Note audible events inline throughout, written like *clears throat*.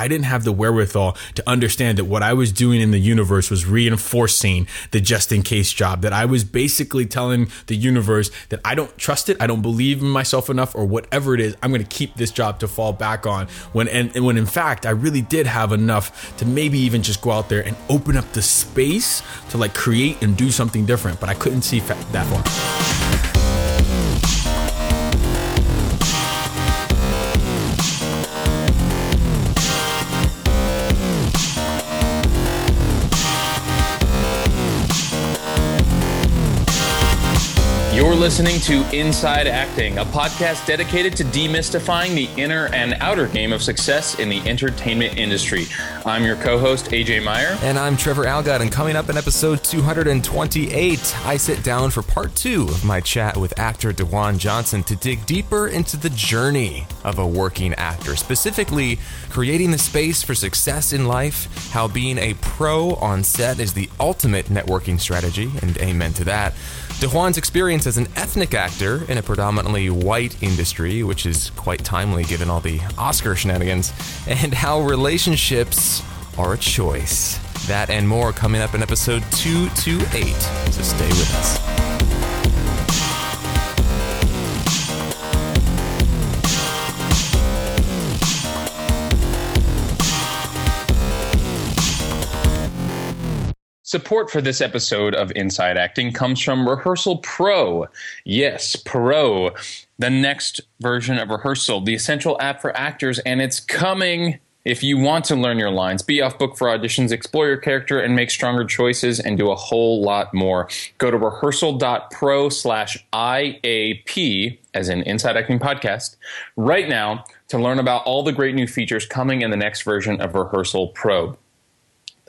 I didn't have the wherewithal to understand that what I was doing in the universe was reinforcing the just in case job. That I was basically telling the universe that I don't trust it, I don't believe in myself enough, or whatever it is. I'm going to keep this job to fall back on. When and, and when in fact I really did have enough to maybe even just go out there and open up the space to like create and do something different. But I couldn't see that far. Listening to Inside Acting, a podcast dedicated to demystifying the inner and outer game of success in the entertainment industry. I'm your co host, AJ Meyer. And I'm Trevor Algatt. And coming up in episode 228, I sit down for part two of my chat with actor Dewan Johnson to dig deeper into the journey of a working actor, specifically creating the space for success in life, how being a pro on set is the ultimate networking strategy, and amen to that. Dewan's experience as an ethnic actor in a predominantly white industry, which is quite timely given all the Oscar shenanigans, and how relationships are a choice. That and more coming up in episode 228. So stay with us. Support for this episode of Inside Acting comes from Rehearsal Pro. Yes, Pro, the next version of Rehearsal, the essential app for actors, and it's coming. If you want to learn your lines, be off book for auditions, explore your character, and make stronger choices, and do a whole lot more, go to rehearsal.pro slash IAP, as in Inside Acting Podcast, right now to learn about all the great new features coming in the next version of Rehearsal Pro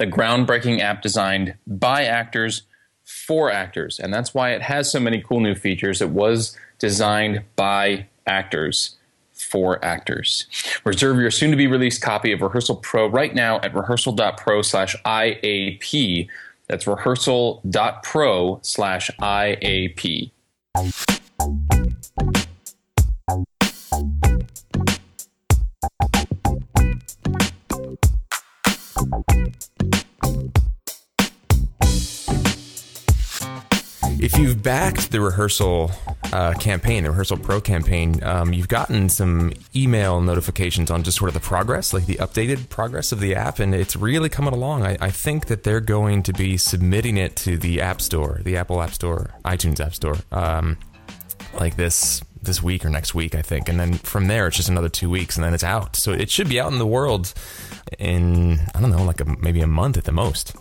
the groundbreaking app designed by actors for actors. And that's why it has so many cool new features. It was designed by actors for actors. Reserve your soon to be released copy of Rehearsal Pro right now at rehearsal.pro slash IAP. That's rehearsal.pro slash IAP. If you've backed the rehearsal uh, campaign, the rehearsal pro campaign, um, you've gotten some email notifications on just sort of the progress, like the updated progress of the app, and it's really coming along. I, I think that they're going to be submitting it to the App Store, the Apple App Store, iTunes App Store, um, like this this week or next week, I think. And then from there, it's just another two weeks, and then it's out. So it should be out in the world in I don't know, like a, maybe a month at the most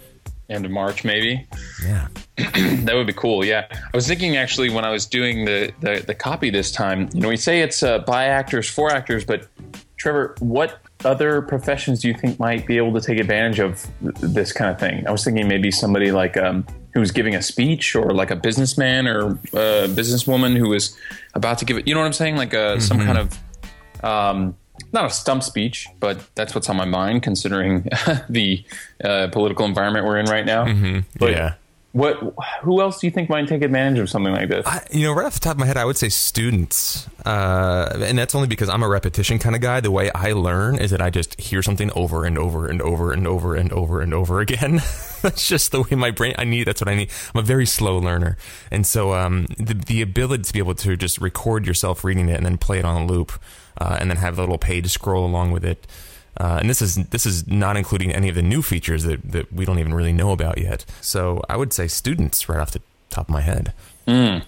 end of March, maybe. Yeah, *clears throat* that would be cool. Yeah, I was thinking actually when I was doing the the, the copy this time. You know, we say it's uh, by actors for actors, but Trevor, what other professions do you think might be able to take advantage of this kind of thing? I was thinking maybe somebody like um, who's giving a speech, or like a businessman or a businesswoman who is about to give it. You know what I'm saying? Like a, uh, mm-hmm. some kind of um, not a stump speech, but that's what's on my mind considering *laughs* the uh, political environment we're in right now. Mm-hmm. But yeah. What? Who else do you think might take advantage of something like this? I, you know, right off the top of my head, I would say students, uh, and that's only because I'm a repetition kind of guy. The way I learn is that I just hear something over and over and over and over and over and over again. *laughs* that's just the way my brain. I need. That's what I need. I'm a very slow learner, and so um, the the ability to be able to just record yourself reading it and then play it on a loop uh, and then have the little page scroll along with it. Uh, and this is this is not including any of the new features that, that we don't even really know about yet. So I would say students right off the top of my head. Mm.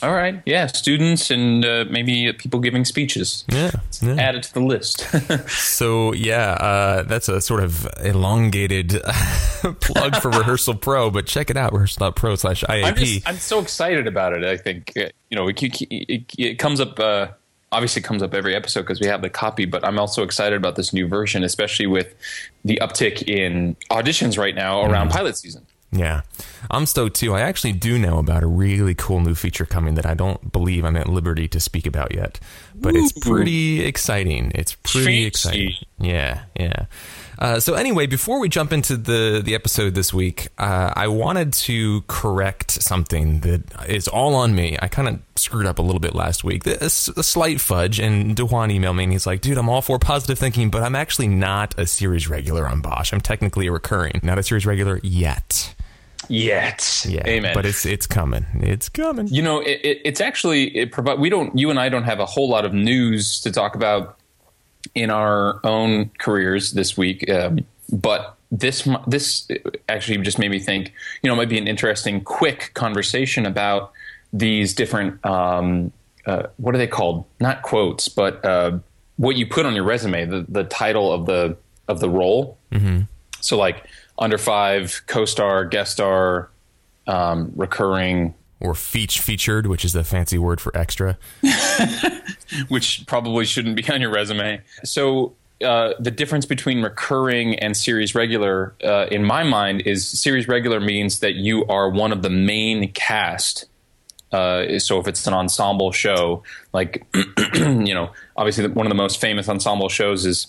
All right, yeah, students and uh, maybe people giving speeches. Yeah, yeah. add it to the list. *laughs* so yeah, uh, that's a sort of elongated *laughs* plug for Rehearsal Pro, but check it out, rehearsal.pro slash IAP. I'm, I'm so excited about it. I think uh, you know it, it, it comes up uh, obviously comes up every episode because we have the copy, but I'm also excited about this new version, especially with the uptick in auditions right now around mm. pilot season. Yeah, I'm stoked too. I actually do know about a really cool new feature coming that I don't believe I'm at liberty to speak about yet, but it's pretty exciting. It's pretty Fancy. exciting. Yeah, yeah. Uh, so anyway, before we jump into the the episode this week, uh, I wanted to correct something that is all on me. I kind of screwed up a little bit last week. a slight fudge, and Dewan emailed me and he's like, "Dude, I'm all for positive thinking, but I'm actually not a series regular on Bosch. I'm technically a recurring, not a series regular yet." Yet. Yeah, Amen. but it's it's coming. It's coming. you know, it, it, it's actually it provide. We don't. You and I don't have a whole lot of news to talk about in our own careers this week. Um, but this this actually just made me think. You know, it might be an interesting, quick conversation about these different. Um, uh, what are they called? Not quotes, but uh, what you put on your resume. The the title of the of the role. Mm-hmm. So like under five, co-star, guest star, um, recurring, Or feature featured, which is the fancy word for extra. *laughs* which probably shouldn't be on your resume. So uh, the difference between recurring and series regular, uh, in my mind, is series regular means that you are one of the main cast. Uh, so if it's an ensemble show, like *clears throat* you know, obviously one of the most famous ensemble shows is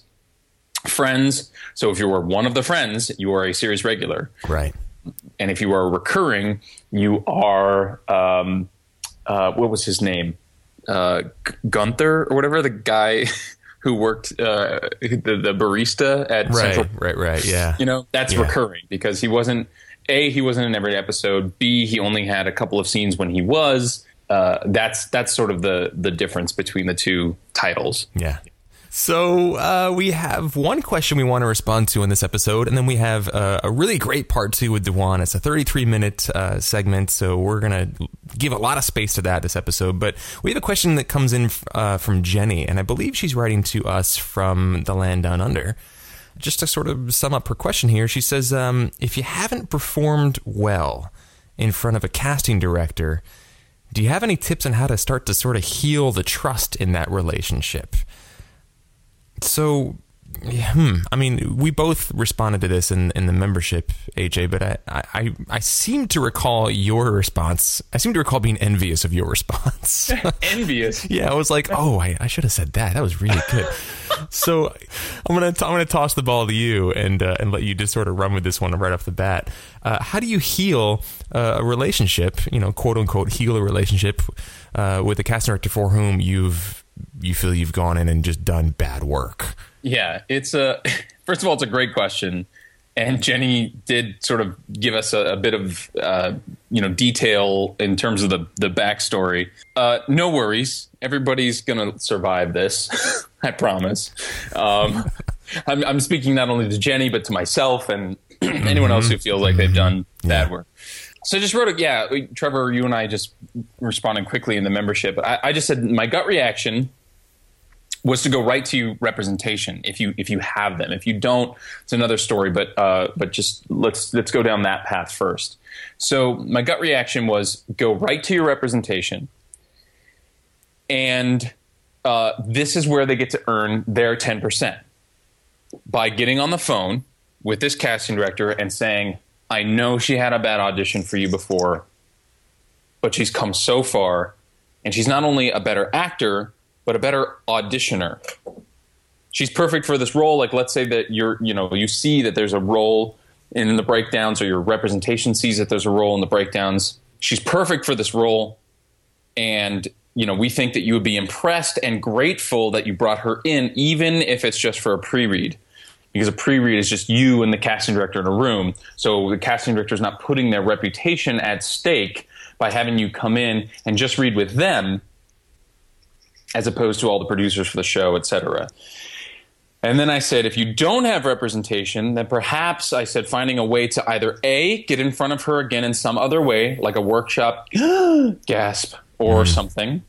Friends. So if you were one of the friends, you are a series regular Right. And if you are recurring, you are um, uh, what was his name? Uh, Gunther or whatever the guy *laughs* who worked uh, the the barista at Right. Central. Right. Right. Yeah. You know that's Yeah. recurring because he wasn't a he wasn't in every episode. B he only had a couple of scenes when he was. Uh, that's that's sort of the the difference between the two titles. Yeah. So uh, we have one question we want to respond to in this episode, and then we have uh, a really great part two with Dewan. It's a 33 minute uh, segment, so we're gonna give a lot of space to that this episode. But we have a question that comes in uh, from Jenny, and I believe she's writing to us from the land down under. Just to sort of sum up her question here, she says, um, "If you haven't performed well in front of a casting director." Do you have any tips on how to start to sort of heal the trust in that relationship? So, hmm, I mean, we both responded to this in, in the membership, AJ, but I, I, I seem to recall your response. I seem to recall being envious of your response. *laughs* Envious. yeah, I was like, oh, I, I should have said that. That was really good. *laughs* so I'm gonna t- I'm gonna toss the ball to you and uh, and let you just sort of run with this one right off the bat. Uh, how do you heal uh, a relationship? You know, quote unquote, heal a relationship uh, with a cast director for whom you've you feel you've gone in and just done bad work. Yeah, it's a *laughs* first of all, it's a great question, and Jenny did sort of give us a, a bit of uh, you know detail in terms of the the backstory. Uh, no worries, everybody's gonna survive this, *laughs* I promise. Um, *laughs* I'm, I'm speaking not only to Jenny but to myself and *clears throat* anyone else who feels like they've done bad work. So I just wrote it. Yeah, Trevor, you and I just responded quickly in the membership. I, I just said my gut reaction was to go right to your representation if you if you have them. If you don't, it's another story. But uh, but just let's let's go down that path first. So my gut reaction was go right to your representation, and uh, this is where they get to earn their ten percent by getting on the phone with this casting director and saying, "I know she had a bad audition for you before, but she's come so far, and she's not only a better actor." But a better auditioner. She's perfect for this role. Like, let's say that you're, you know, you see that there's a role in the breakdowns, or your representation sees that there's a role in the breakdowns. She's perfect for this role, and you know, we think that you would be impressed and grateful that you brought her in, even if it's just for a pre-read. Because a pre-read is just you and the casting director in a room, so the casting director is not putting their reputation at stake by having you come in and just read with them as opposed to all the producers for the show, etc. And then I said, if you don't have representation, then perhaps I said finding a way to either A, get in front of her again in some other way, like a workshop, *gasps* gasp, or mm-hmm. something,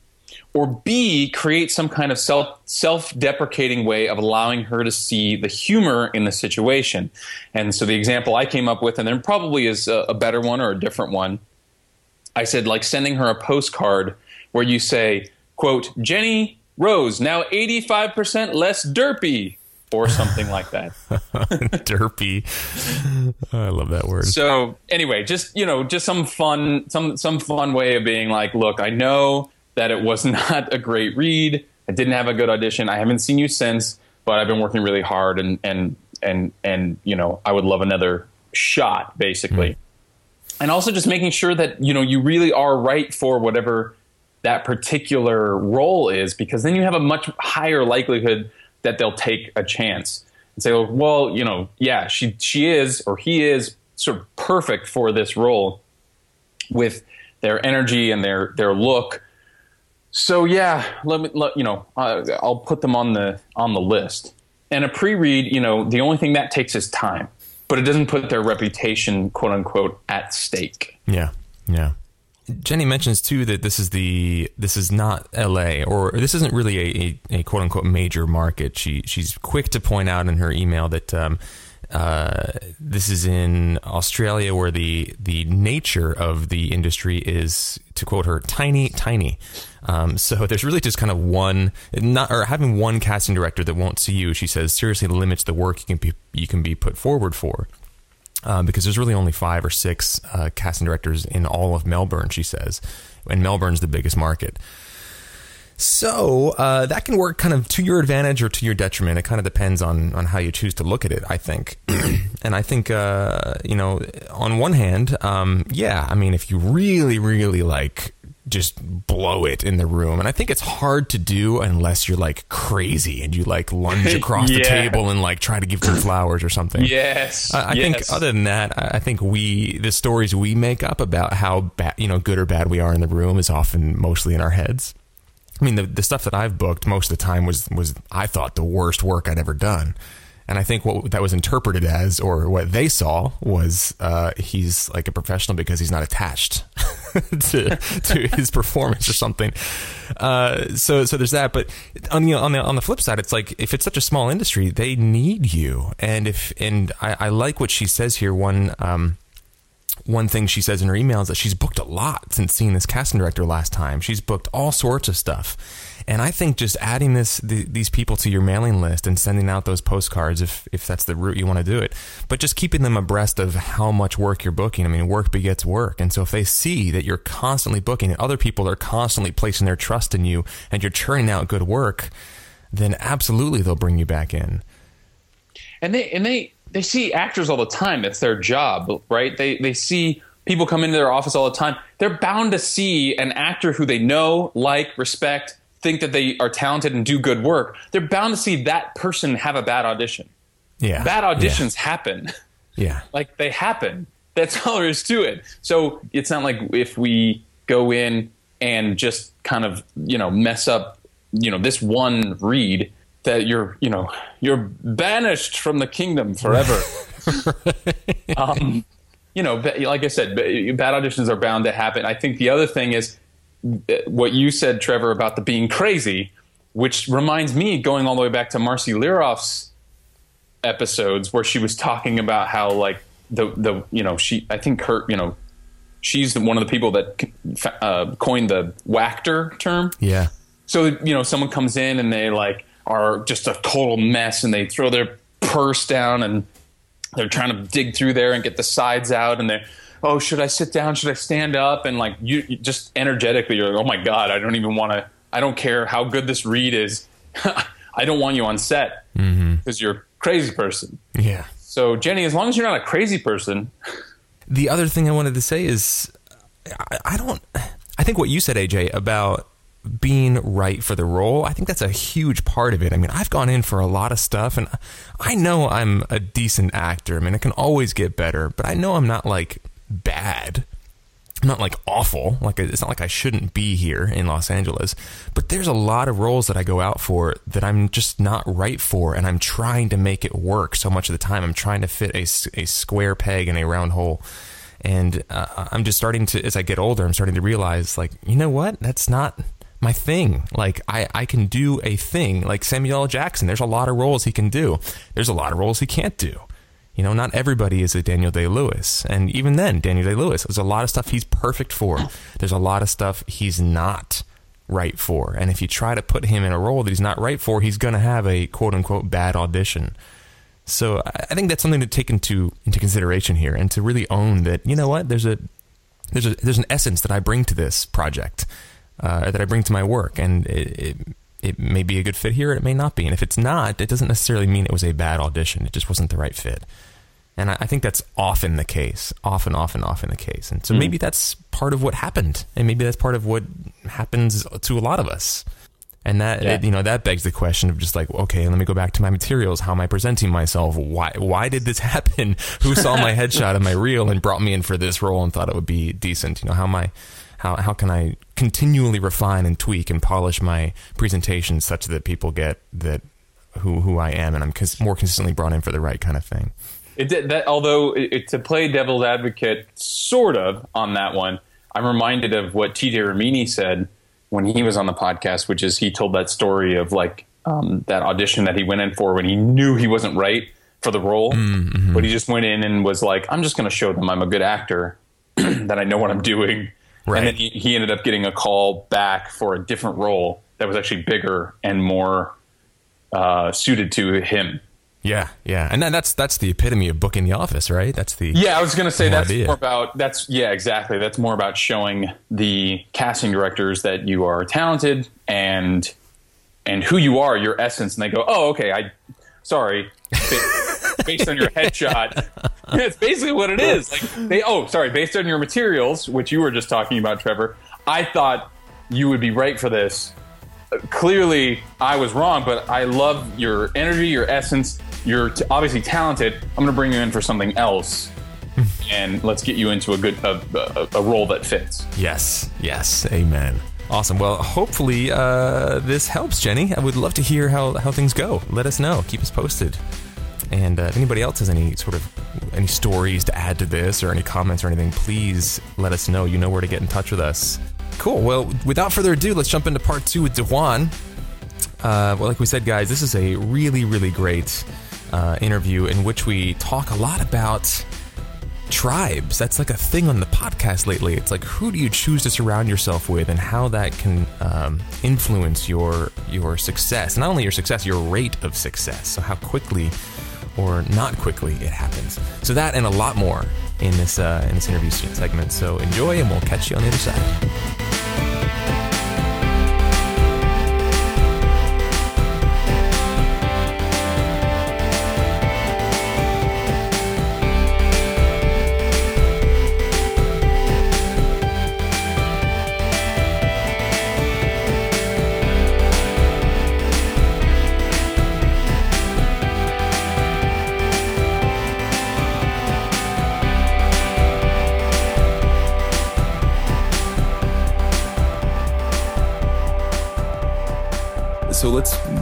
or B, create some kind of self self deprecating way of allowing her to see the humor in the situation. And so the example I came up with, and there probably is a, a better one or a different one, I said, like sending her a postcard where you say, quote, Jenny Rose, now 85% less derpy. or something like that. *laughs* Derpy. I love that word. So anyway, just you know, just some fun, some some fun way of being like, look, I know that it was *laughs* not a great read. I didn't have a good audition. I haven't seen you since, but I've been working really hard, and and and and you know, I would love another shot, basically. Mm. And also just making sure that you know you really are right for whatever that particular role is, because then you have a much higher likelihood that they'll take a chance and say, well, you know, yeah, she she is or he is sort of perfect for this role with their energy and their their look. So yeah, let me let, you know, uh, I'll put them on the on the list. And a pre-read, you know, the only thing that takes is time, but it doesn't put their reputation, quote unquote, at stake. Yeah, yeah. Jenny mentions too that this is the this is not L.A. or this isn't really a, a, a quote unquote major market. She she's quick to point out in her email that um, uh, this is in Australia where the the nature of the industry is to quote her tiny tiny. Um, so there's really just kind of one not or having one casting director that won't see you. She says seriously limits the work you can be you can be put forward for um, because there's really only five or six uh, casting directors in all of Melbourne, she says, and Melbourne's the biggest market. So uh, that can work kind of to your advantage or to your detriment. It kind of depends on on how you choose to look at it. I think, *clears throat* and I think uh, you know, on one hand, um, yeah, I mean, if you really, really like just blow it in the room. And I think it's hard to do unless you're like crazy and you like lunge *laughs* across yeah. the table and like try to give them flowers or something. Yes. I, I yes. think other than that, I think we, the stories we make up about how bad, you know, good or bad we are in the room is often mostly in our heads. I mean, the, the stuff that I've booked most of the time was, was, I thought the worst work I'd ever done. And I think what that was interpreted as, or what they saw, was uh, he's like a professional because he's not attached *laughs* to, to his performance or something. Uh, so, so there's that. But on the on the on the flip side, it's like if it's such a small industry, they need you. And if and I, I like what she says here. One. Um, one thing she says in her email is that she's booked a lot since seeing this casting director last time. She's booked all sorts of stuff. And I think just adding this the, these people to your mailing list and sending out those postcards if if that's the route you want to do it, but just keeping them abreast of how much work you're booking. I mean, work begets work, and so if they see that you're constantly booking and other people are constantly placing their trust in you and you're churning out good work, then absolutely they'll bring you back in. And they and they they see actors all the time. It's their job, right? They they see people come into their office all the time. They're bound to see an actor who they know, like, respect, think that they are talented and do good work, they're bound to see that person have a bad audition. Yeah. Bad auditions *laughs* yeah. happen. *laughs* Yeah. like they happen. That's all there is to it. So it's not like if we go in and just kind of, you know, mess up, you know, this one read that you're, you know, you're banished from the kingdom forever. *laughs* um, you know, like I said, bad auditions are bound to happen. I think the other thing is what you said, Trevor, about the being crazy, which reminds me going all the way back to Marci Liroff's episodes where she was talking about how like the the you know she I think her you know she's one of the people that uh, coined the whacker term. Yeah. So you know someone comes in and they like are just a total mess and they throw their purse down and they're trying to dig through there and get the sides out and they're oh, should I sit down? Should I stand up? And like you, you just energetically, you're like, oh my god, I don't even want to. I don't care how good this read is. *laughs* I don't want you on set because mm-hmm. you're a crazy person. Yeah. So Jenny, as long as you're not a crazy person. *laughs* The other thing I wanted to say is, I, I don't. I think what you said, AJ, about being right for the role. I think that's a huge part of it. I mean, I've gone in for a lot of stuff and I know I'm a decent actor. I mean, it can always get better, but I know I'm not like bad. not like awful. Like it's not like I shouldn't be here in Los Angeles, but there's a lot of roles that I go out for that I'm just not right for, and I'm trying to make it work. So much of the time, I'm trying to fit a, a square peg in a round hole, and uh, I'm just starting to, as I get older, I'm starting to realize, like, you know what? That's not my thing. Like I, I can do a thing like Samuel L. Jackson. There's a lot of roles he can do. There's a lot of roles he can't do. You know, not everybody is a Daniel Day Lewis. And even then, Daniel Day Lewis, there's a lot of stuff he's perfect for. There's a lot of stuff he's not right for. And if you try to put him in a role that he's not right for, he's going to have a quote unquote bad audition. So I think that's something to take into into consideration here, and to really own that. You know what? There's a there's a there's an essence that I bring to this project, uh, that I bring to my work, and it, it it may be a good fit here, it may not be. And if it's not, it doesn't necessarily mean it was a bad audition. It just wasn't the right fit. And I, I think that's often the case, often, often, often the case. And so mm. maybe that's part of what happened, and maybe that's part of what happens to a lot of us. And that yeah. it, you know that begs the question of just like okay, let me go back to my materials. How am I presenting myself? Why why did this *laughs* happen? Who saw my headshot and my *laughs* reel and brought me in for this role and thought it would be decent? You know how am I how how can I continually refine and tweak and polish my presentation such that people get that who who I am and I'm cons- more consistently brought in for the right kind of thing. It did that. Although it, to play devil's advocate, sort of on that one, I'm reminded of what T.J. Ramini said when he was on the podcast, which is he told that story of like um, that audition that he went in for when he knew he wasn't right for the role, mm-hmm. but he just went in and was like, "I'm just going to show them I'm a good actor, *clears throat* that I know what I'm doing." Right. And then he, he ended up getting a call back for a different role that was actually bigger and more uh, suited to him. Yeah, yeah, and then that's that's the epitome of booking the office, right? That's the yeah. I was going to say that's idea. more about that's yeah, exactly. That's more about showing the casting directors that you are talented and and who you are, your essence, and they go, oh, okay, I sorry, *laughs* based on your headshot. *laughs* that's basically what it is. Like they oh, sorry, based on your materials, which you were just talking about, Trevor. I thought you would be right for this. Clearly, I was wrong, but I love your energy, your essence you're t- obviously talented. I'm going to bring you in for something else, *laughs* and let's get you into a good a, a, a, role that fits. Yes, yes, amen. Awesome. Well, hopefully uh, this helps, Jenny. I would love to hear how how things go. Let us know. Keep us posted. And uh, if anybody else has any sort of any stories to add to this or any comments or anything, please let us know. You know where to get in touch with us. Cool. Well, without further ado, let's jump into part two with Dewan. Uh, well, like we said, guys, this is a really, really great uh, interview in which we talk a lot about tribes. That's like a thing on the podcast lately. It's like who do you choose to surround yourself with, and how that can um, influence your your success. Not only your success, your rate of success. So how quickly or not quickly it happens. So that and a lot more in this uh, in this interview segment. So enjoy, and we'll catch you on the other side.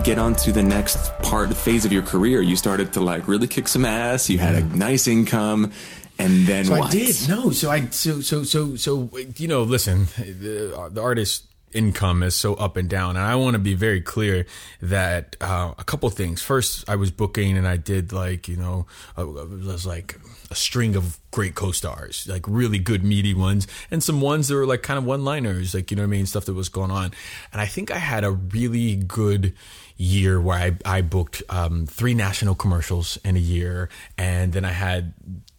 Get on to the next part, phase of your career. You started to like really kick some ass. You had a mm-hmm. nice income. And then so what? I did no. So I so so so so you know. Listen, the, uh, the artist income is so up and down. And I want to be very clear that uh, a couple things. First, I was booking and I did like, you know, uh, it was like a string of great co-stars, like really good meaty ones, and some ones that were like kind of one-liners, like you know what I mean, stuff that was going on. And I think I had a really good year where I I booked um, three national commercials in a year, and then I had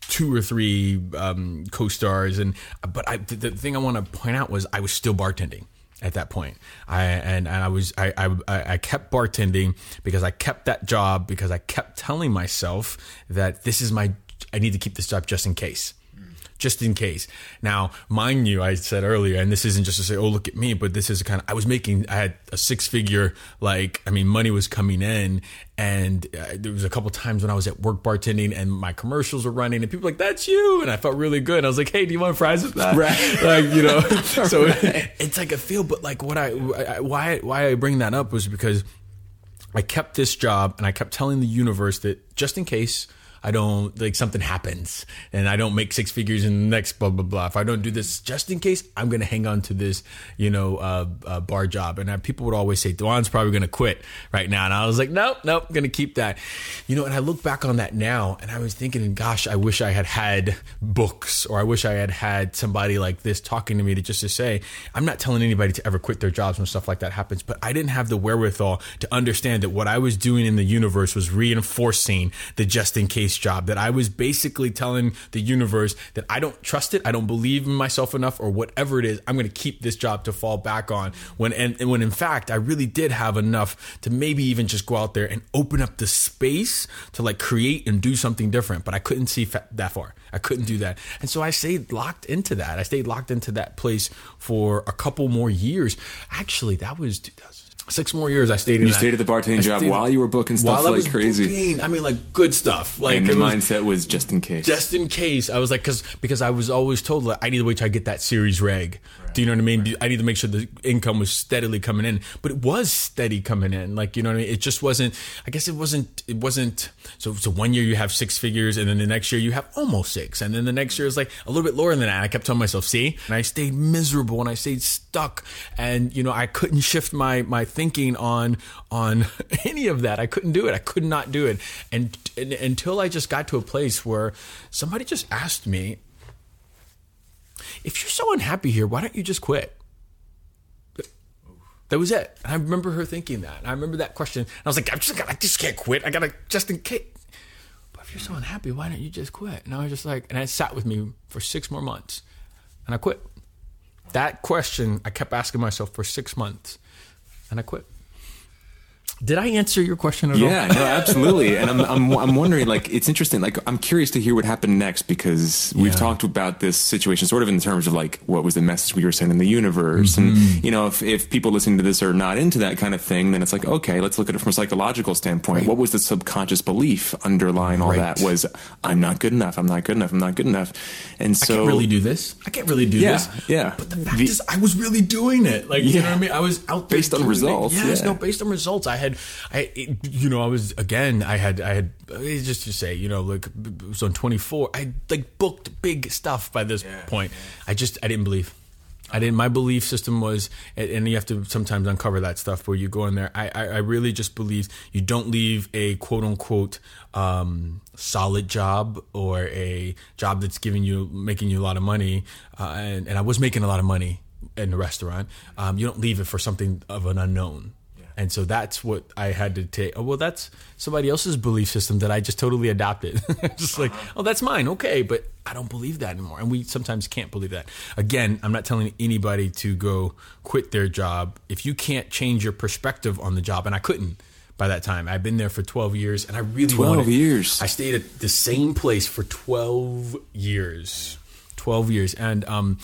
two or three um, co-stars and but I the thing I want to point out was I was still bartending at that point. I and, and I was I, I I kept bartending because I kept that job because I kept telling myself that this is my I need to keep this job just in case. Just in case. Now, mind you, I said earlier, and this isn't just to say, "Oh, look at me," but this is kind of. I was making. I had a six-figure, like, I mean, money was coming in, and uh, there was a couple times when I was at work bartending, and my commercials were running, and people were like, "That's you," and I felt really good. I was like, "Hey, do you want fries with that?" Right. *laughs* Like, you know. *laughs* so right. it's like a feel, but like, what I, I why why I bring that up was because I kept this job, and I kept telling the universe that just in case I don't like something happens and I don't make six figures in the next blah blah blah. If I don't do this, just in case, I'm gonna hang on to this, you know, uh, uh, bar job. And I, people would always say, Dewan's probably gonna quit right now, and I was like, nope, nope, I'm gonna keep that. You know, and I look back on that now, and I was thinking, gosh, I wish I had had books, or I wish I had had somebody like this talking to me to just to say, I'm not telling anybody to ever quit their jobs when stuff like that happens, but I didn't have the wherewithal to understand that what I was doing in the universe was reinforcing the just in case job. That I was basically telling the universe that I don't trust it, I don't believe in myself enough, or whatever it is. I'm going to keep this job to fall back on. When and, and when in fact I really did have enough to maybe even just go out there and open up the space to like create and do something different. But I couldn't see fa- that far. I couldn't do that, and so I stayed locked into that. I stayed locked into that place for a couple more years. Actually, that was 2000 six more years I stayed in. You that. stayed at the bartending job while you were booking stuff like crazy. booking. I mean, like good stuff. Like and the was- mindset was just in case. just in case. I was like, because because I was always told like I need to wait till I get that series reg. Do you know what I mean? I need to make sure the income was steadily coming in, but it was steady coming in. Like you know what I mean? It just wasn't. I guess it wasn't. It wasn't. So so one year you have six figures, and then the next year you have almost six, and then the next year is like a little bit lower than that. And I kept telling myself, see, and I stayed miserable and I stayed stuck, and you know I couldn't shift my my thinking on on *laughs* any of that. I couldn't do it. I could not do it, and, and until I just got to a place where somebody just asked me, if you're so unhappy here, why don't you just quit? That was it. And I remember her thinking that. And I remember that question. And I was like, I just, I just can't quit. I gotta just in case. But if you're so unhappy, why don't you just quit? And I was just like, and it sat with me for six more months, and I quit. That question I kept asking myself for six months, and I quit. Did I answer your question at all? Yeah, no, absolutely. And I'm, I'm, I'm wondering, like, it's interesting. Like, I'm curious to hear what happened next because we've Yeah. talked about this situation sort of in terms of like, what was the message we were sending the universe? Mm-hmm. And, you know, if, if people listening to this are not into that kind of thing, then it's like, okay, let's look at it from a psychological standpoint. What was the subconscious belief underlying all Right. that was, I'm not good enough. I'm not good enough. I'm not good enough. And so I can't really do this. I can't really do Yeah, this. yeah. But the fact The- is, I was really doing it. Like you know what I mean. I was out there Based on it. results, Yes, yeah. no, based on results. I had, I, it- you know, I was again. I had, I had just to say, you know, like was on twenty four. I like booked big stuff by this point. I just, I didn't believe. I didn't. My belief system was, and and you have to sometimes uncover that stuff where you go in there. I, I, I really just believe you don't leave a quote unquote um, solid job or a job that's giving you making you a lot of money. Uh, and, and I was making a lot of money in the restaurant. Um, you don't leave it for something of an unknown. And so that's what I had to take. Oh, well, that's somebody else's belief system that I just totally adopted. *laughs* just like, oh, that's mine. Okay. But I don't believe that anymore. And we sometimes can't believe that. Again, I'm not telling anybody to go quit their job. If you can't change your perspective on the job, and I couldn't by that time, I've been there for 12 years and I really 12 wanted- years. I stayed at the same place for 12 years. 12 years. And um,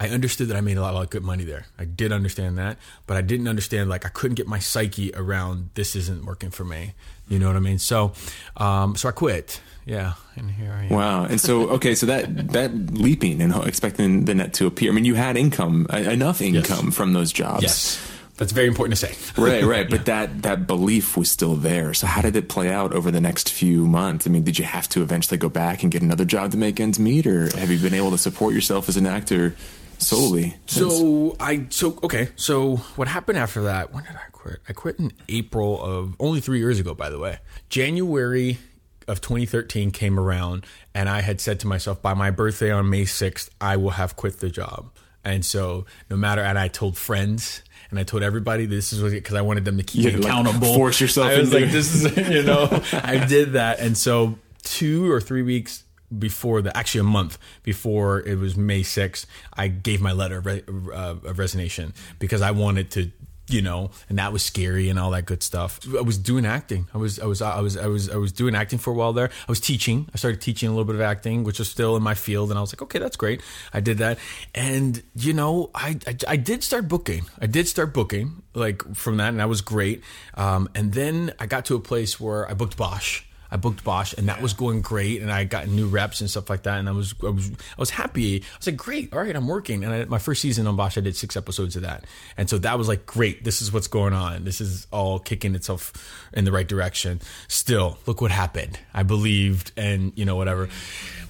I understood that I made a lot of good money there. I did understand that, but I didn't understand like I couldn't get my psyche around this isn't working for me. You know what I mean? So, um, so I quit. Yeah, and here I am. Wow. And so, *laughs* okay, so that that leaping and expecting the net to appear. I mean, you had income, uh, enough income from those jobs. Yes, that's very important to say. *laughs* Right, right. But that that belief was still there. So how did it play out over the next few months? I mean, did you have to eventually go back and get another job to make ends meet, or have you been able to support yourself as an actor solely? So I so okay. So what happened after that? When did I quit? I quit in April of only three years ago. By the way, January of 2013 came around, and I had said to myself, by my birthday on May 6th, I will have quit the job. And so no matter, and I told friends. And I told everybody this is because I wanted them to keep You me to, like, accountable. force yourself I was into like, this is, *laughs* you know, I did that. And so two or three weeks before the, actually a month before it was May 6th, I gave my letter of, re, uh, of resignation because I wanted to, you know, and that was scary and all that good stuff. I was doing acting. I was, I was, I was, I was, I was doing acting for a while there. I was teaching. I started teaching a little bit of acting, which was still in my field. And I was like, okay, that's great. I did that. And, you know, I, I, I did start booking. I did start booking like from that. And that was great. Um, and then I got to a place where I booked Bosch. I booked Bosch, and that was going great, and I got new reps and stuff like that, and I was I was I was happy. I was like, great, all right, I'm working. And I, my first season on Bosch, I did six episodes of that, and so that was like, great, this is what's going on. This is all kicking itself in the right direction. Still, look what happened. I believed, and you know whatever.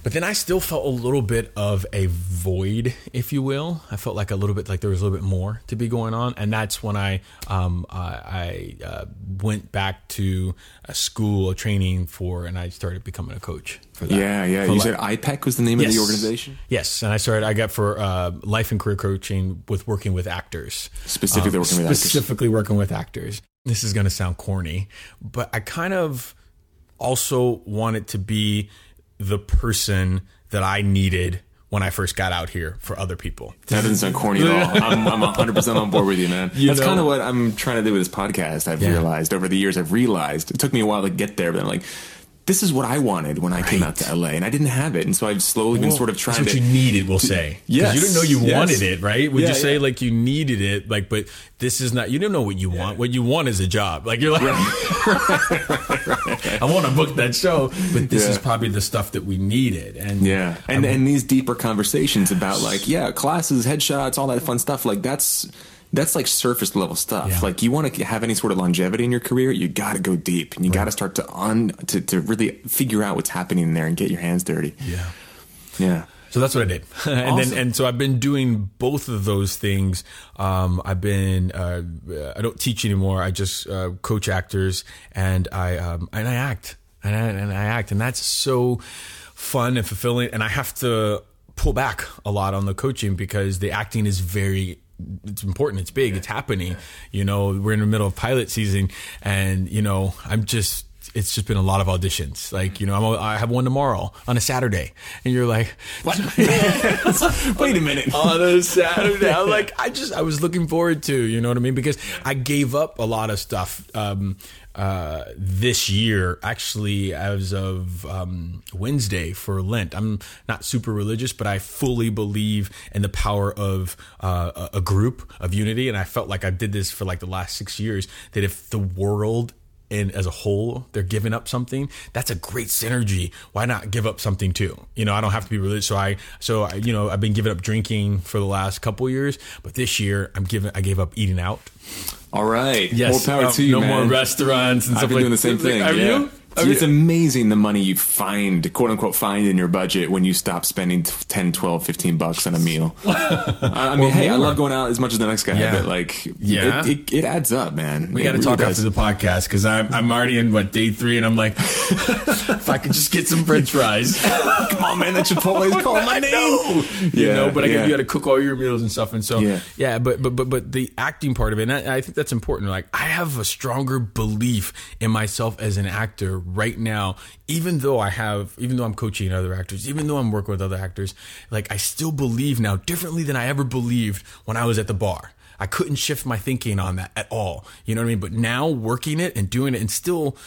But then I still felt a little bit of a void, if you will. I felt like a little bit like there was a little bit more to be going on, and that's when I um, I, I uh, went back to a school, a training for, and I started becoming a coach for that. Yeah, yeah. For You like- said IPEC was the name of the organization? Yes, and I started. I got for uh, life and career coaching with working with actors, Specifically Um, working with actors. specifically working with actors. This is going to sound corny, but I kind of also wanted to be the person that I needed when I first got out here for other people. That doesn't sound corny at all. *laughs* I'm, I'm 100% on board with you, man. You That's kind of what I'm trying to do with this podcast. I've Yeah. realized over the years, I've realized it took me a while to get there, but I'm like, this is what I wanted when I came out to LA, and I didn't have it. And so I've slowly been sort of trying That's what to. you needed, we'll say. Yes, you didn't know you yes. wanted it, right? Would Yeah, you say yeah. like you needed it, like, but this is not. You didn't know what you want. What you want is a job. Like you're like, *laughs* I want to book that show, but this Yeah. is probably the stuff that we needed. And Yeah, and and these deeper conversations about like yeah, classes, headshots, all that fun stuff. Like that's that's like surface level stuff. Yeah. Like you want to have any sort of longevity in your career, you got to go deep, and you got to start to un to to really figure out what's happening in there and get your hands dirty. yeah. Yeah. So that's what I did, *laughs* and Awesome. then and so I've been doing both of those things. Um, I've been uh, I don't teach anymore. I just uh, coach actors, and I um, and I act, and I, and I act, and that's so fun and fulfilling. And I have to pull back a lot on the coaching because the acting is very it's important it's big it's happening you know we're in the middle of pilot season and you know i'm just it's just been a lot of auditions like you know I'm, i have one tomorrow on a saturday and you're like what *laughs* *laughs* Wait a minute. on a Saturday. I'm like, I just, I was looking forward to, you know what I mean? Because I gave up a lot of stuff um, uh, this year, actually, as of um, Wednesday for Lent. I'm not super religious, but I fully believe in the power of uh, a group of unity. And I felt like I did this for like the last six years that if the world and as a whole they're giving up something that's a great synergy why not give up something too you know i don't have to be religious so i so I, you know i've been giving up drinking for the last couple years but this year i'm giving i gave up eating out All right. yes More power um, to you, no man. more restaurants and I've stuff been like doing the same thing. have yeah. you Have it's amazing the money you find, quote unquote, find in your budget when you stop spending 10, 12, 15 bucks on a meal. *laughs* I I mean, hey, I love going out as much as the next guy, Yeah. but like, Yeah. it, it, it adds up, man. we got to really talk does. after the podcast because I'm, I'm already in what day three and I'm like *laughs* if I could just get some French fries *laughs* Come on, man, that Chipotle is calling my I name. know. you know, but I yeah. you got to cook all your meals and stuff, and so Yeah. yeah, but but but but the acting part of it, and I, I think that's important. Like I have a stronger belief in myself as an actor right now, even though I have, even though I'm coaching other actors, even though I'm working with other actors, like I still believe now differently than I ever believed when I was at the bar. I couldn't shift my thinking on that at all. You know what I mean? But now working it and doing it and still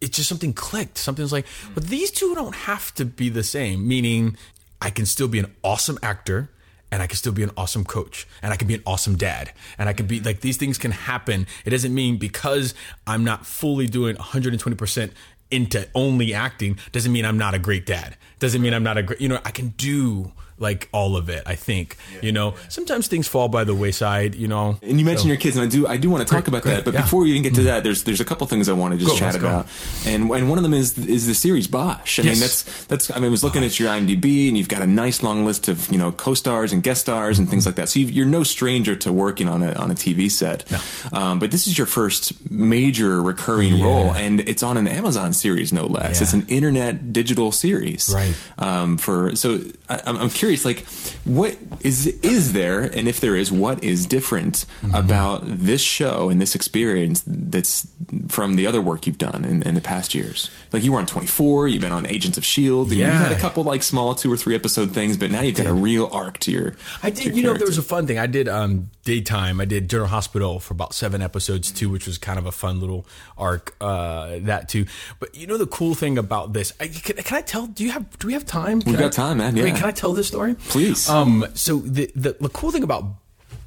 it's just something clicked. Something's like, but these two don't have to be the same. Meaning, I can still be an awesome actor, and I can still be an awesome coach, and I can be an awesome dad, and I can be like these things can happen. It doesn't mean because I'm not fully doing 120 percent into only acting doesn't mean I'm not a great dad. Doesn't mean I'm not a great. You know, I can do like all of it. I think. You know, sometimes things fall by the wayside. You know, And you mentioned your kids, and I do I do want to talk about great, that. But yeah. before we even get to that, there's there's a couple things I want to just Go, chat let's go. about, and and one of them is is the series Bosch. I mean Yes. that's that's I mean I was looking at your IMDb, and you've got a nice long list of you know co-stars and guest stars and things like that. So you've, you're no stranger to working on a on a TV set. Um, but this is your first major recurring Yeah. role, and it's on an Amazon series, no less. Yeah. It's an internet digital series, Right. Um, for so I, I'm I'm curious, like what is is there, and if there is, what is different Mm-hmm. about this show and this experience that's from the other work you've done in, in the past years? Like you were on 24, you've been on Agents of Shield, yeah. you Yeah. had a couple like small two or three episode things, but now you've got a real arc to your. I did. your You know, there was a fun thing. I did um, daytime. I did General Hospital for about seven episodes too, which was kind of a fun little arc. Uh, that too. But you know, the cool thing about this, I, can, can I tell? Do you have? Do we have time? Can We've I- got time, man, Wait, yeah. can I tell this story? Please. Um. So the the, the cool thing about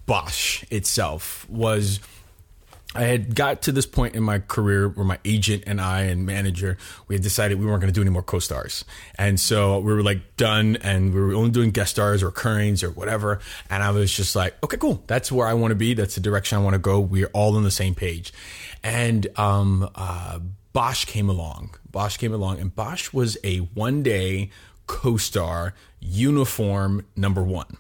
Bosch itself was I had got to this point in my career where my agent and I and manager we had decided we weren't going to do any more co-stars, and so we were like done, and we were only doing guest stars or recurrings or whatever. And I was just like, okay, cool, that's where I want to be. That's the direction I want to go. We're all on the same page, and um, uh, Bosch came along. Bosch came along, and Bosch was a one-day co-star uniform number one.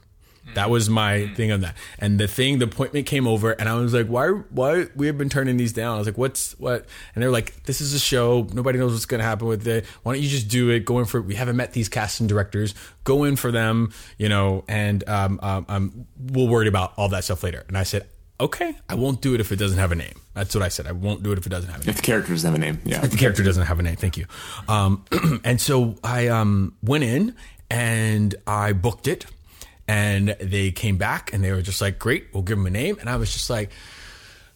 That was my thing on that. And the thing, the appointment came over, and I was like, "Why? Why we have been turning these down?" I was like, "What's what?" And they're like, "This is a show. Nobody knows what's going to happen with it. Why don't you just do it? Go in for. We haven't met these casting directors. Go in for them, you know, and um, um, um, we'll worry about all that stuff later." And I said, "Okay, I won't do it if it doesn't have a name." That's what I said. I won't do it if it doesn't have a name If the character doesn't have a name, yeah. If the character doesn't have a name. Thank you. Um, *clears throat* and so I um, went in and I booked it, and they came back and they were just like, "Great, we'll give him a name." And I was just like,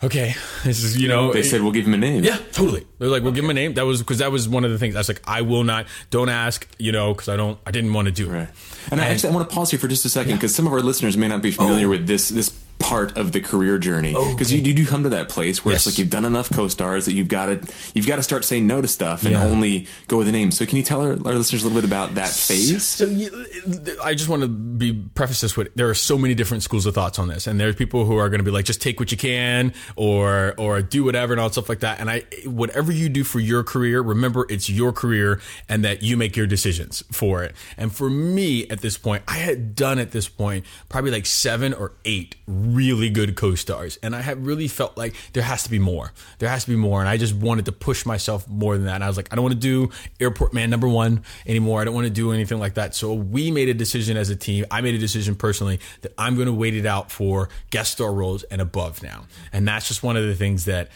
"Okay, this is you know." They said we'll give him a name. Yeah, totally. They're like, "We'll give him a name." That was because that was one of the things. I was like, "I will not. Don't ask." You know, because I don't. I didn't want to do it. Right. And, I actually I want to pause here for just a second because some of our listeners may not be familiar Oh. with this this part of the career journey because you, you do come to that place where it's like you've done enough co-stars that you've got to you've got to start saying no to stuff and Yeah. only go with a name. So can you tell our, our listeners a little bit about that phase? So you- I just want to be preface this with there are so many different schools of thoughts on this, and there's people who are going to be like, just take what you can, or or do whatever and all stuff like that. And I, whatever you do for your career, remember it's your career, and that you make your decisions for it. And for me, at this point, I had done at this point probably like seven or eight really good co-stars, and I have really felt like there has to be more. There has to be more, and I just wanted to push myself more than that. And I was like, I don't want to do Airport Man number one anymore. I don't want to do anything like that. So we made a decision as a team. I made a decision personally that I'm going to wait it out for guest star roles and above now. And that's just one of the things that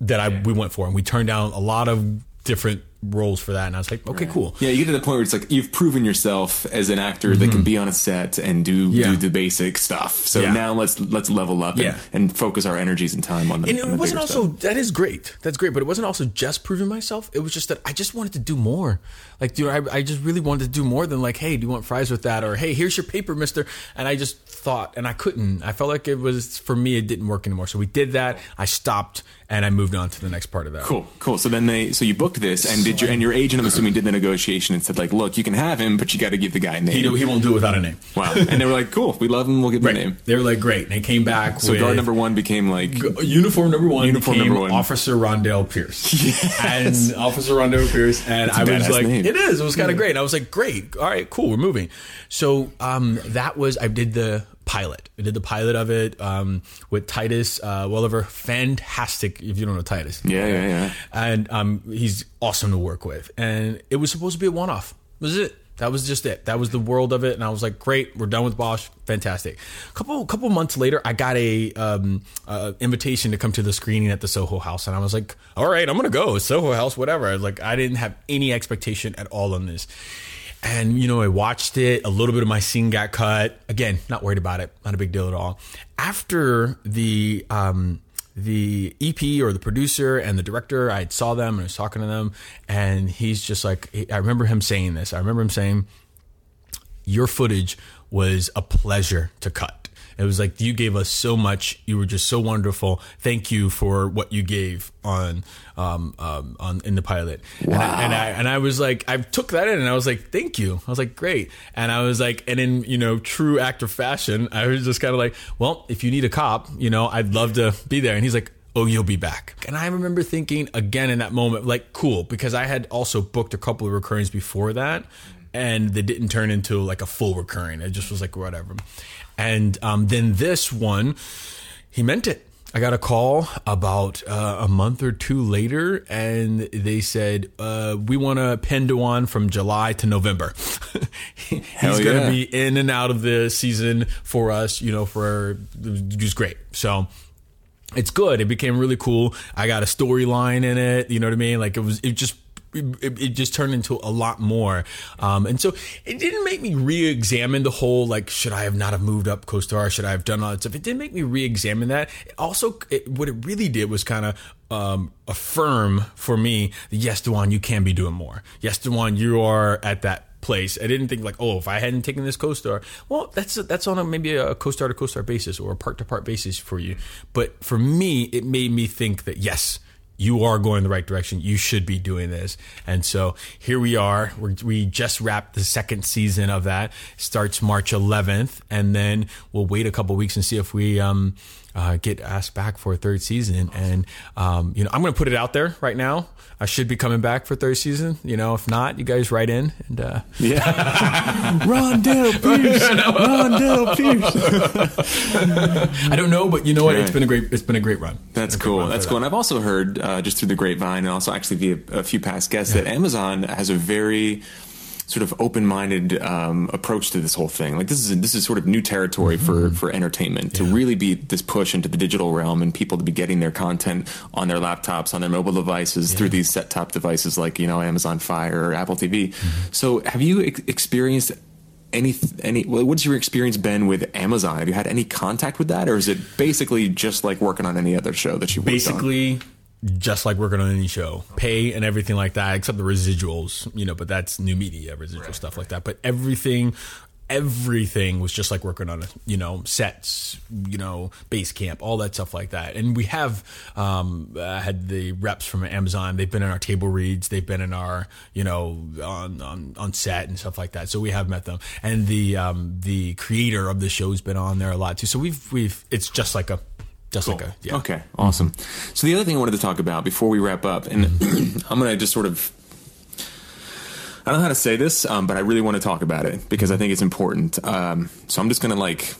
that I we went for, and we turned down a lot of different roles for that. And I was like, okay, cool. Yeah, you get to the point where it's like you've proven yourself as an actor that can be on a set and do Mm-hmm. Yeah. do the basic stuff. So Yeah. now let's let's level up Yeah. and, and focus our energies and time on the. And on it the wasn't also stuff. that is great. That's great, but it wasn't also just proving myself. It was just that I just wanted to do more. Like, dude, I, I just really wanted to do more than like, hey, do you want fries with that? Or hey, here's your paper, Mister. And I just thought, and I couldn't. I felt like it was for me. It didn't work anymore. So we did that. I stopped, and I moved on to the next part of that. Cool, cool. So then they, so you booked this, and did your and your agent, I'm assuming, did the negotiation and said like, look, you can have him, but you got to give the guy a name. He, he won't do it without a name. wow. And they were like, cool, we love him, we'll give him Right. a name. They were like, great. And they came back. So with, guard number one became like, Uniform number one Uniform number one. Officer Rondell Pierce. *laughs* Yes. And Officer Rondell Pierce. And I was like, name. it is. It was kind of great. And I was like, great. All right, cool. We're moving. So um, that was, I did the pilot. I did the pilot of it um, with Titus uh, Welliver. Fantastic, if you don't know Titus. yeah, yeah, yeah. And um, he's awesome to work with. And it was supposed to be a one off. Was it? That was just it. That was the world of it. And I was like, great, we're done with Bosch. Fantastic. A couple couple months later, I got a um, uh, invitation to come to the screening at the Soho House, and I was like, all right, I'm gonna go Soho House, whatever. I like, I didn't have any expectation at all on this. And you know, I watched it. A little bit of my scene got cut. Again, not worried about it. Not a big deal at all. After the um, the EP or the producer and the director, I saw them and I was talking to them, and he's just like, I remember him saying this. I remember him saying, "Your footage was a pleasure to cut." It was like you gave us so much. You were just so wonderful. Thank you for what you gave on um, um, on in the pilot. And, I, and I and I was like, I took that in and I was like, thank you. I was like, great. And I was like, and in you know true actor fashion, I was just kind of like, well, if you need a cop, you know, I'd love to be there. And he's like, oh, you'll be back. And I remember thinking again in that moment, like, cool, because I had also booked a couple of recurrings before that, and they didn't turn into like a full recurring. It just was like whatever. And um, then this one, he meant it. I got a call about uh, a month or two later, and they said, uh, We want to pen Dewan from July to November. *laughs* He's Hell going to be in and out of the season for us, you know, for it was great. So it's good. It became really cool. I got a storyline in it. You know what I mean? Like it was, it just, it, it just turned into a lot more. Um, and so it didn't make me re-examine the whole, like, should I have not have moved up co-star? Should I have done all that stuff? It didn't make me re-examine that. It also, it, what it really did was kind of, um, affirm for me that yes, Dewan, you can be doing more. Yes, Dewan, you are at that place. I didn't think like, oh, if I hadn't taken this co-star, well, that's that's on a maybe a co-star to co-star basis or a part to part basis for you. But for me, it made me think that yes, you are going the right direction. You should be doing this. And so here we are. We're, we just wrapped the second season of that. Starts March 11th, and then we'll wait a couple weeks and see if we um, uh, get asked back for a third season. And um, you know, I'm going to put it out there right now. I should be coming back for third season. You know, if not, you guys write in and uh, Yeah. *laughs* *laughs* Rondell Pierce. Rondell *laughs* Pierce. I don't know, but you know what? It's been a great. It's been a great run. That's It's a great cool. run That's that. cool. And I've also heard uh, just through the grapevine, and also actually via a few past guests, that Amazon has a very sort of open-minded um, approach to this whole thing. Like this is this is sort of new territory Mm-hmm. for for entertainment to really be this push into the digital realm and people to be getting their content on their laptops, on their mobile devices through these set-top devices like you know Amazon Fire or Apple TV. Mm-hmm. So have you ex- experienced? Any, any, what's your experience been with Amazon? Have you had any contact with that, or is it basically just like working on any other show that you basically on? Just like working on any show. Pay and everything like that except the residuals you know but that's new media residual stuff like that. But everything everything was just like working on a you know sets you know base camp all that stuff like that. And we have um uh, had the reps from amazon. They've been in our table reads. They've been in our you know on on, on set and stuff like that. So we have met them. And the um the creator of the show's been on there a lot too. So we've we've it's just like a just like a yeah Okay, awesome. So the other thing I wanted to talk about before we wrap up, and *clears throat* I'm going to just sort of. I don't know how to say this, um, but I really want to talk about it because I think it's important. Um, so I'm just going to like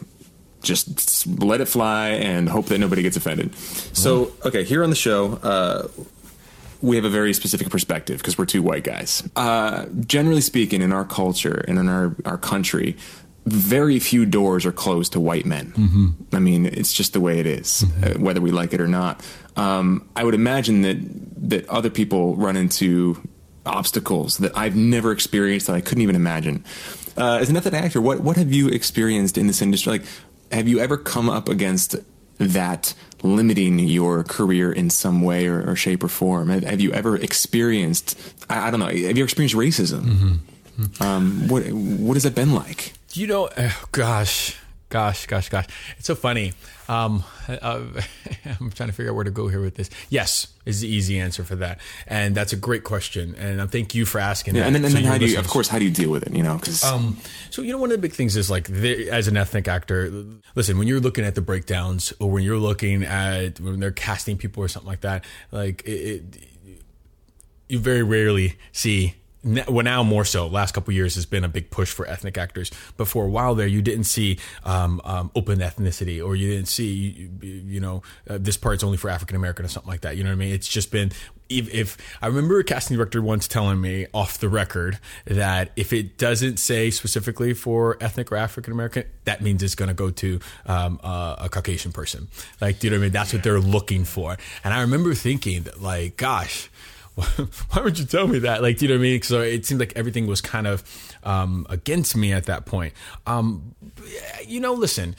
just let it fly and hope that nobody gets offended. So, okay, here on the show, uh, we have a very specific perspective because we're two white guys. Uh, generally speaking, in our culture and in our, our country, very few doors are closed to white men. I mean, it's just the way it is, uh, whether we like it or not. Um, I would imagine that that other people run into obstacles that I've never experienced that I couldn't even imagine. Uh, as an ethnic actor, what what have you experienced in this industry? Like, have you ever come up against that limiting your career in some way or, or shape or form? Have, have you ever experienced? I, I don't know. Have you experienced racism? Um, what what has it been like? You know, oh, gosh, gosh, gosh, gosh. It's so funny. Um, uh, *laughs* I'm trying to figure out where to go here with this. Yes, is the easy answer for that, and that's a great question. And I thank you for asking. Yeah, that. and then, and So then how do you? Of course, how do you deal with it? You know, because um, so you know, one of the big things is like, the, as an ethnic actor, listen, when you're looking at the breakdowns, or when you're looking at when they're casting people or something like that, like it, it you very rarely see. Well, now more so. Last couple years has been a big push for ethnic actors, but for a while there, you didn't see um, um, open ethnicity, or you didn't see, you, you know, uh, this part's only for African American or something like that. You know what I mean? It's just been. If, if I remember a casting director once telling me off the record that if it doesn't say specifically for ethnic or African American, that means it's going to go to um, uh, a Caucasian person. Like, do you know what I mean? That's what they're looking for. And I remember thinking that, like, gosh *laughs* why would you tell me that? Like, do you know what I mean? So it seemed like everything was kind of um, against me at that point. Um, you know, listen,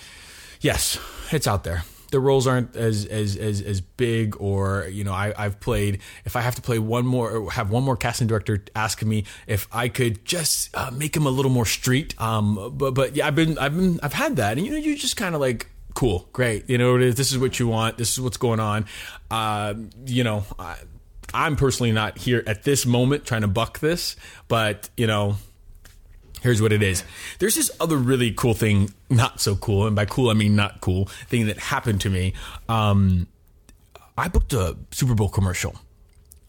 yes, it's out there. The roles aren't as as as, as big, or you know, I, I've played. If I have to play one more, or have one more casting director asking me if I could just uh, make him a little more street. Um, but but yeah, I've been I've been I've had that, and you know, you just kind of like cool, great. You know, this is what you want. This is what's going on. Uh, you know. I, I'm personally not here at this moment trying to buck this, but you know, here's what it is. There's this other really cool thing, not so cool, and by cool I mean not cool, thing that happened to me. Um, I booked a Super Bowl commercial.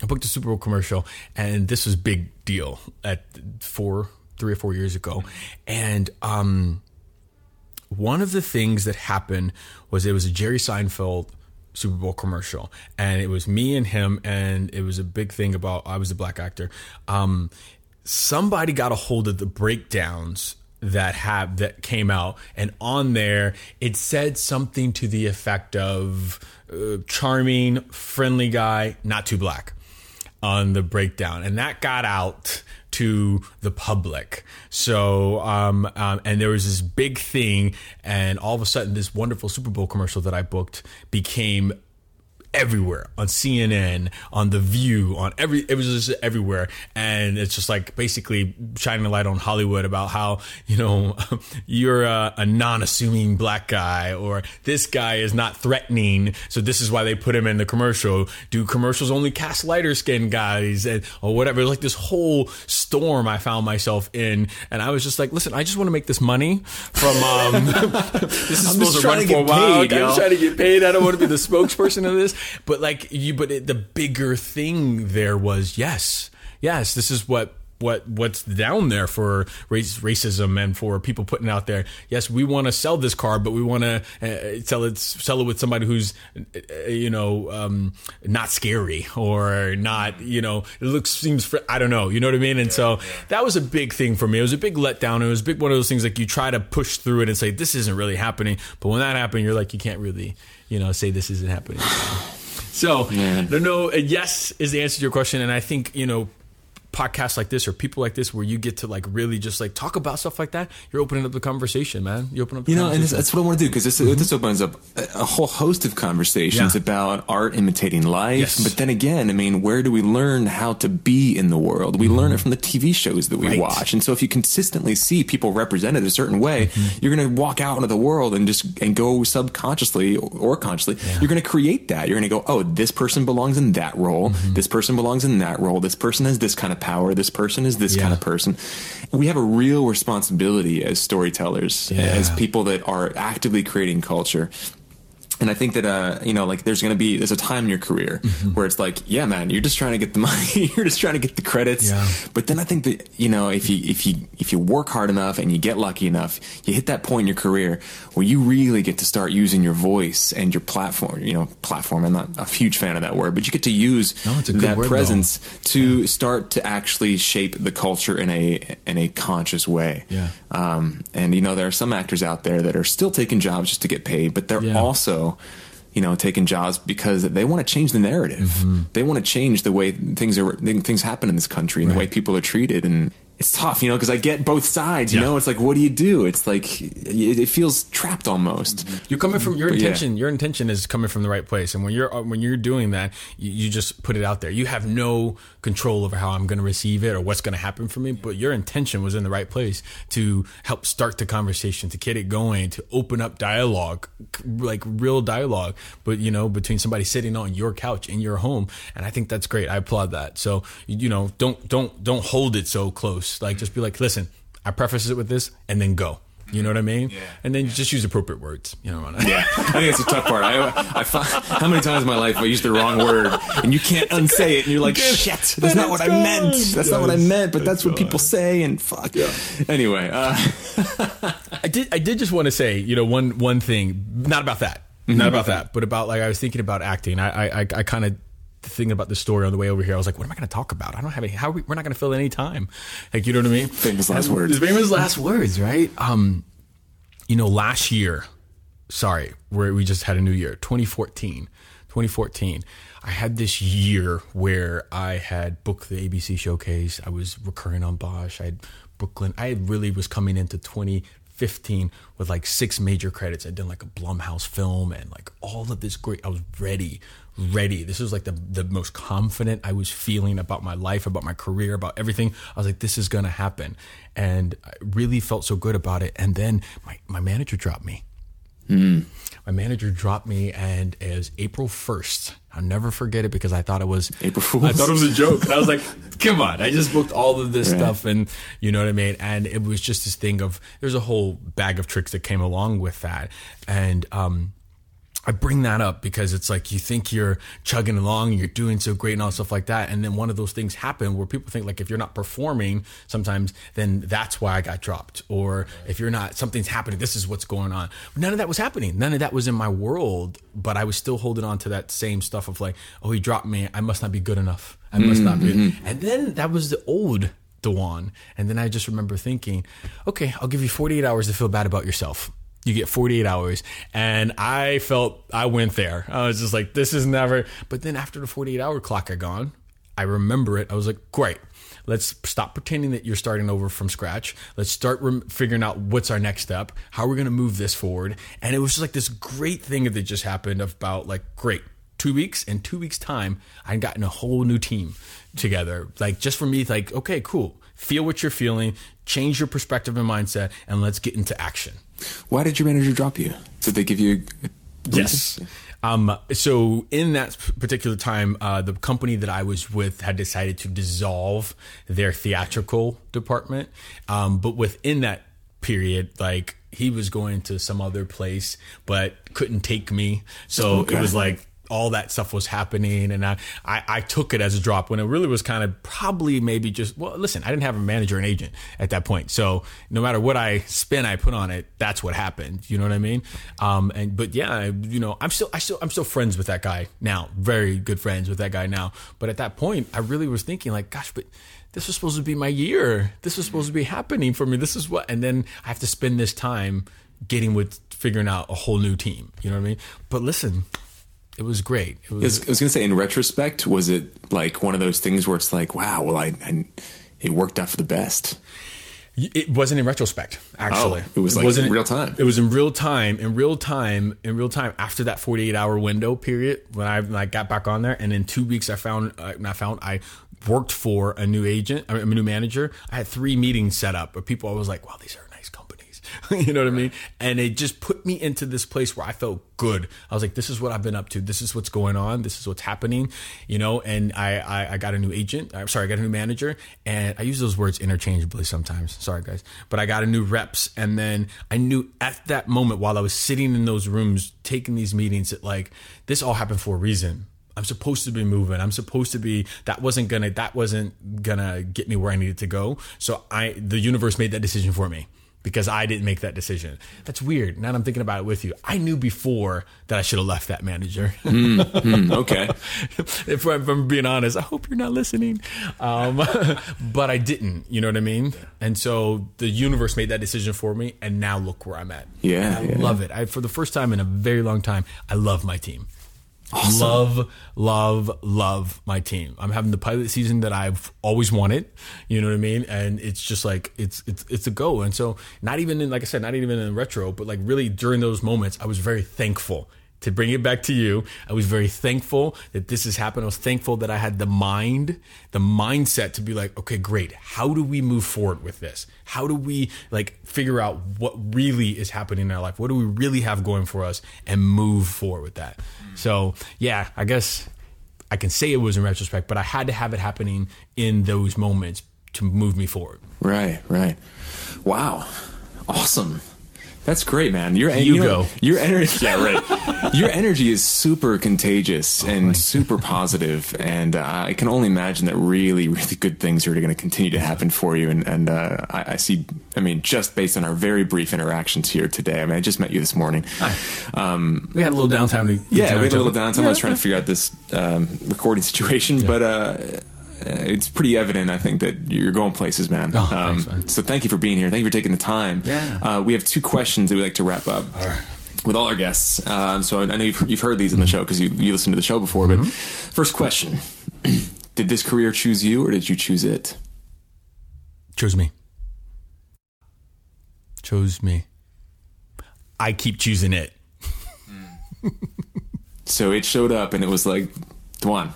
I booked a Super Bowl commercial, and this was big deal at four, three or four years ago, and um, one of the things that happened was it was a Jerry Seinfeld Super Bowl commercial, and it was me and him, and it was a big thing about I was a black actor. Um, somebody got a hold of the breakdowns that have that came out, and on there it said something to the effect of uh, charming, friendly guy, not too black on the breakdown, and that got out to the public. So, um, um, and there was this big thing, and all of a sudden, this wonderful Super Bowl commercial that I booked became everywhere on CNN, on The View, on every, it was just everywhere. And it's just like basically shining a light on Hollywood about how, you know, *laughs* you're a, a non assuming black guy or this guy is not threatening. So this is why they put him in the commercial. Do commercials only cast lighter skinned guys and, or whatever? Like this whole storm I found myself in. And I was just like, listen, I just want to make this money from, um, *laughs* this is I'm supposed to run to for a while. paid, I'm trying to get paid. I don't want to be the spokesperson of this. But like you, but it, the bigger thing there was yes, yes, this is what what what's down there for race, racism and for people putting out there. Yes, we want to sell this car, but we want to uh, sell it sell it with somebody who's uh, you know um, not scary or not you know it looks seems fr- I don't know you know what I mean. And so that was a big thing for me. It was a big letdown. It was a big one of those things like you try to push through it and say this isn't really happening, but when that happened, you're like you can't really you know say this isn't happening. *sighs* So Man. no, no, uh, yes is the answer to your question, and I think you know podcasts like this or people like this where you get to like really just like talk about stuff like that. You're opening up the conversation, man. You open up, the You know, and this, that's what I want to do because this mm-hmm. this opens up a, a whole host of conversations Yeah. about art imitating life. Yes. But then again, I mean, where do we learn how to be in the world? We learn mm-hmm. it from the TV shows that we Right. watch, and so if you consistently see people represented a certain way, mm-hmm. you're going to walk out into the world and just and go subconsciously or consciously, you're going to create that. You're going to go, oh, this person belongs in that role. This person belongs in that role. This person has this kind of power. This person is this Yeah. kind of person. We have a real responsibility as storytellers, Yeah. as people that are actively creating culture. And I think that uh, you know, like, there's going to be there's a time in your career Mm-hmm. where it's like, yeah, man, you're just trying to get the *laughs* money, you're just trying to get the credits. Yeah. But then I think that you know, if you if you if you work hard enough and you get lucky enough, you hit that point in your career where you really get to start using your voice and your platform. You know, platform. I'm not a huge fan of that word, but you get to use No, it's a good that word, though. presence to start to actually shape the culture in a in a conscious way. Yeah. Um, and you know, there are some actors out there that are still taking jobs just to get paid, but they're Yeah. also, you know, taking jobs because they want to change the narrative. Mm-hmm. They want to change the way things are things happen in this country and the way people are treated. And it's tough, you know, because I get both sides. You Yeah. know, it's like, what do you do? It's like it, it feels trapped almost. You're coming from your But yeah. intention. Your intention is coming from the right place, and when you're uh, when you're doing that, you, you just put it out there. You have no control over how I'm going to receive it or what's going to happen for me. But your intention was in the right place to help start the conversation, to get it going, to open up dialogue, like real dialogue. But you know, between somebody sitting on your couch in your home, and I think that's great. I applaud that. So you know, don't don't don't hold it so close. Like just be like, listen, I preface it with this, and then go. You know what I mean? Yeah. And then just use appropriate words. You know what I mean? Yeah, I think it's a tough part. I, I find, how many times in my life have I used the wrong word and you can't unsay it, and you're like, shit, that's not what it's I meant. gone. That's not what I meant, but that's what people say, and fuck. Yeah. Anyway, uh, *laughs* I did. I did just want to say, you know, one one thing, not about that, not about that, but about like I was thinking about acting. I I, I kind of thinking about the story on the way over here. I was like, what am I going to talk about? I don't have any. How are we, we're not going to fill any time. Like you know what I mean? Famous last words. Famous last words, right? Um, you know, last year, sorry, where we just had a new year, 2014. 2014. I had this year where I had booked the ABC showcase. I was recurring on Bosch. I had Brooklyn. I really was coming into 2015 with like six major credits. I'd done like a Blumhouse film and like all of this great. I was ready, ready. This was like the the most confident I was feeling about my life, about my career, about everything. I was like, this is gonna happen, and I really felt so good about it. And then my my manager dropped me my manager dropped me and it was April 1st. I'll never forget it because I thought it was April Fool's. I thought it was a joke. I was like, come on. I just booked all of this Right. stuff and you know what I mean? And it was just this thing of there's a whole bag of tricks that came along with that. And um I bring that up because it's like you think you're chugging along, you're doing so great and all stuff like that. And then one of those things happen where people think like if you're not performing sometimes, then that's why I got dropped. Or if you're not, something's happening, this is what's going on. None of that was happening. None of that was in my world, but I was still holding on to that same stuff of like, oh, he dropped me. I must not be good enough. I must not be. Mm-hmm, mm-hmm. And then that was the old Dewan. And then I just remember thinking, okay, I'll give you 48 hours to feel bad about yourself. You get 48 hours. And I felt I went there. I was just like, this is never. But then after the 48 hour clock had gone, I remember it. I was like, great. Let's stop pretending that you're starting over from scratch. Let's start rem- figuring out what's our next step. How we're we going to move this forward? And it was just like this great thing that just happened about like, great two weeks in two weeks time i'd gotten a whole new team together like just for me like okay cool feel what you're feeling change your perspective and mindset and let's get into action Why did your manager drop you? Did they give you? A Yes. Um, so in that particular time, uh, the company that I was with had decided to dissolve their theatrical department. Um, but within that period, like he was going to some other place, but couldn't take me. So Okay. it was like all that stuff was happening and I, I, I took it as a drop when it really was kind of probably maybe just well listen I didn't have a manager and agent at that point. So no matter what I spin I put on it that's what happened. You know what I mean? Um and but yeah you know I'm still I still I'm still friends with that guy now. Very good friends with that guy now. But at that point I really was thinking like gosh but this was supposed to be my year. This was supposed to be happening for me. This is what and then I have to spend this time getting with figuring out a whole new team. You know what I mean? But listen it was great. It I was, I was going to say, in retrospect, was it like one of those things where it's like, wow, well, I, I it worked out for the best. it wasn't in retrospect, actually. Oh, it was like wasn't real time. It was in real time, in real time, in real time. After that forty-eight hour window period, when I when I got back on there, and in two weeks, I found uh, I found I worked for a new agent, I mean, a new manager. I had three meetings set up, but people I was like, wow, these are. *laughs* you know what I mean? And it just put me into this place where I felt good. I was like, this is what I've been up to. This is what's going on. This is what's happening. You know, and I I, I got a new agent. I'm sorry, I got a new manager, and I use those words interchangeably sometimes. Sorry, guys, but I got a new reps, and then I knew at that moment while I was sitting in those rooms taking these meetings that like this all happened for a reason. I'm supposed to be moving. I'm supposed to be. That wasn't gonna. That wasn't gonna get me where I needed to go. So I, the universe made that decision for me because I didn't make that decision. That's weird. Now that I'm thinking about it with you, I knew before that I should have left that manager. *laughs* Okay. if, I'm, if I'm being honest, I hope you're not listening. Um, *laughs* but I didn't. You know what I mean? And so the universe made that decision for me, and now look where I'm at. Yeah, And I yeah. love it. I, for the first time in a very long time, I love my team. Love, love, love my team. I'm having the pilot season that I've always wanted. You know what I mean? And it's just like it's it's it's a go. And so not even in like I said, not even in retro, but like really during those moments, I was very thankful to bring it back to you. I was very thankful that this has happened. I was thankful that I had the mind, the mindset to be like, okay, great. How do we move forward with this? How do we like figure out what really is happening in our life? What do we really have going for us and move forward with that? So yeah, I guess I can say it was in retrospect, but I had to have it happening in those moments to move me forward. Right, right. Wow. Awesome. That's great, man. Your You know, go. Your energy, *laughs* yeah, right. your energy is super contagious Oh and super positive, and uh, I can only imagine that really, really good things are going to continue to happen for you. And, and uh, I, I see. I mean, just based on our very brief interactions here today. I mean, I just met you this morning. Um, We had a little downtime to yeah, we had a little downtime. I was trying to figure out this um, recording situation, but uh, it's pretty evident, I think, that you're going places, man. Oh, um, thanks. So thank you for being here. Thank you for taking the time. Yeah. Uh, we have two questions that we like to wrap up. With all our guests, um, so I know you've, you've heard these in the show because you, you listened to the show before. But Mm-hmm. first question: *clears throat* Did this career choose you, or did you choose it? Chose me. Chose me. I keep choosing it. *laughs* So it showed up, and it was like, "Dewan,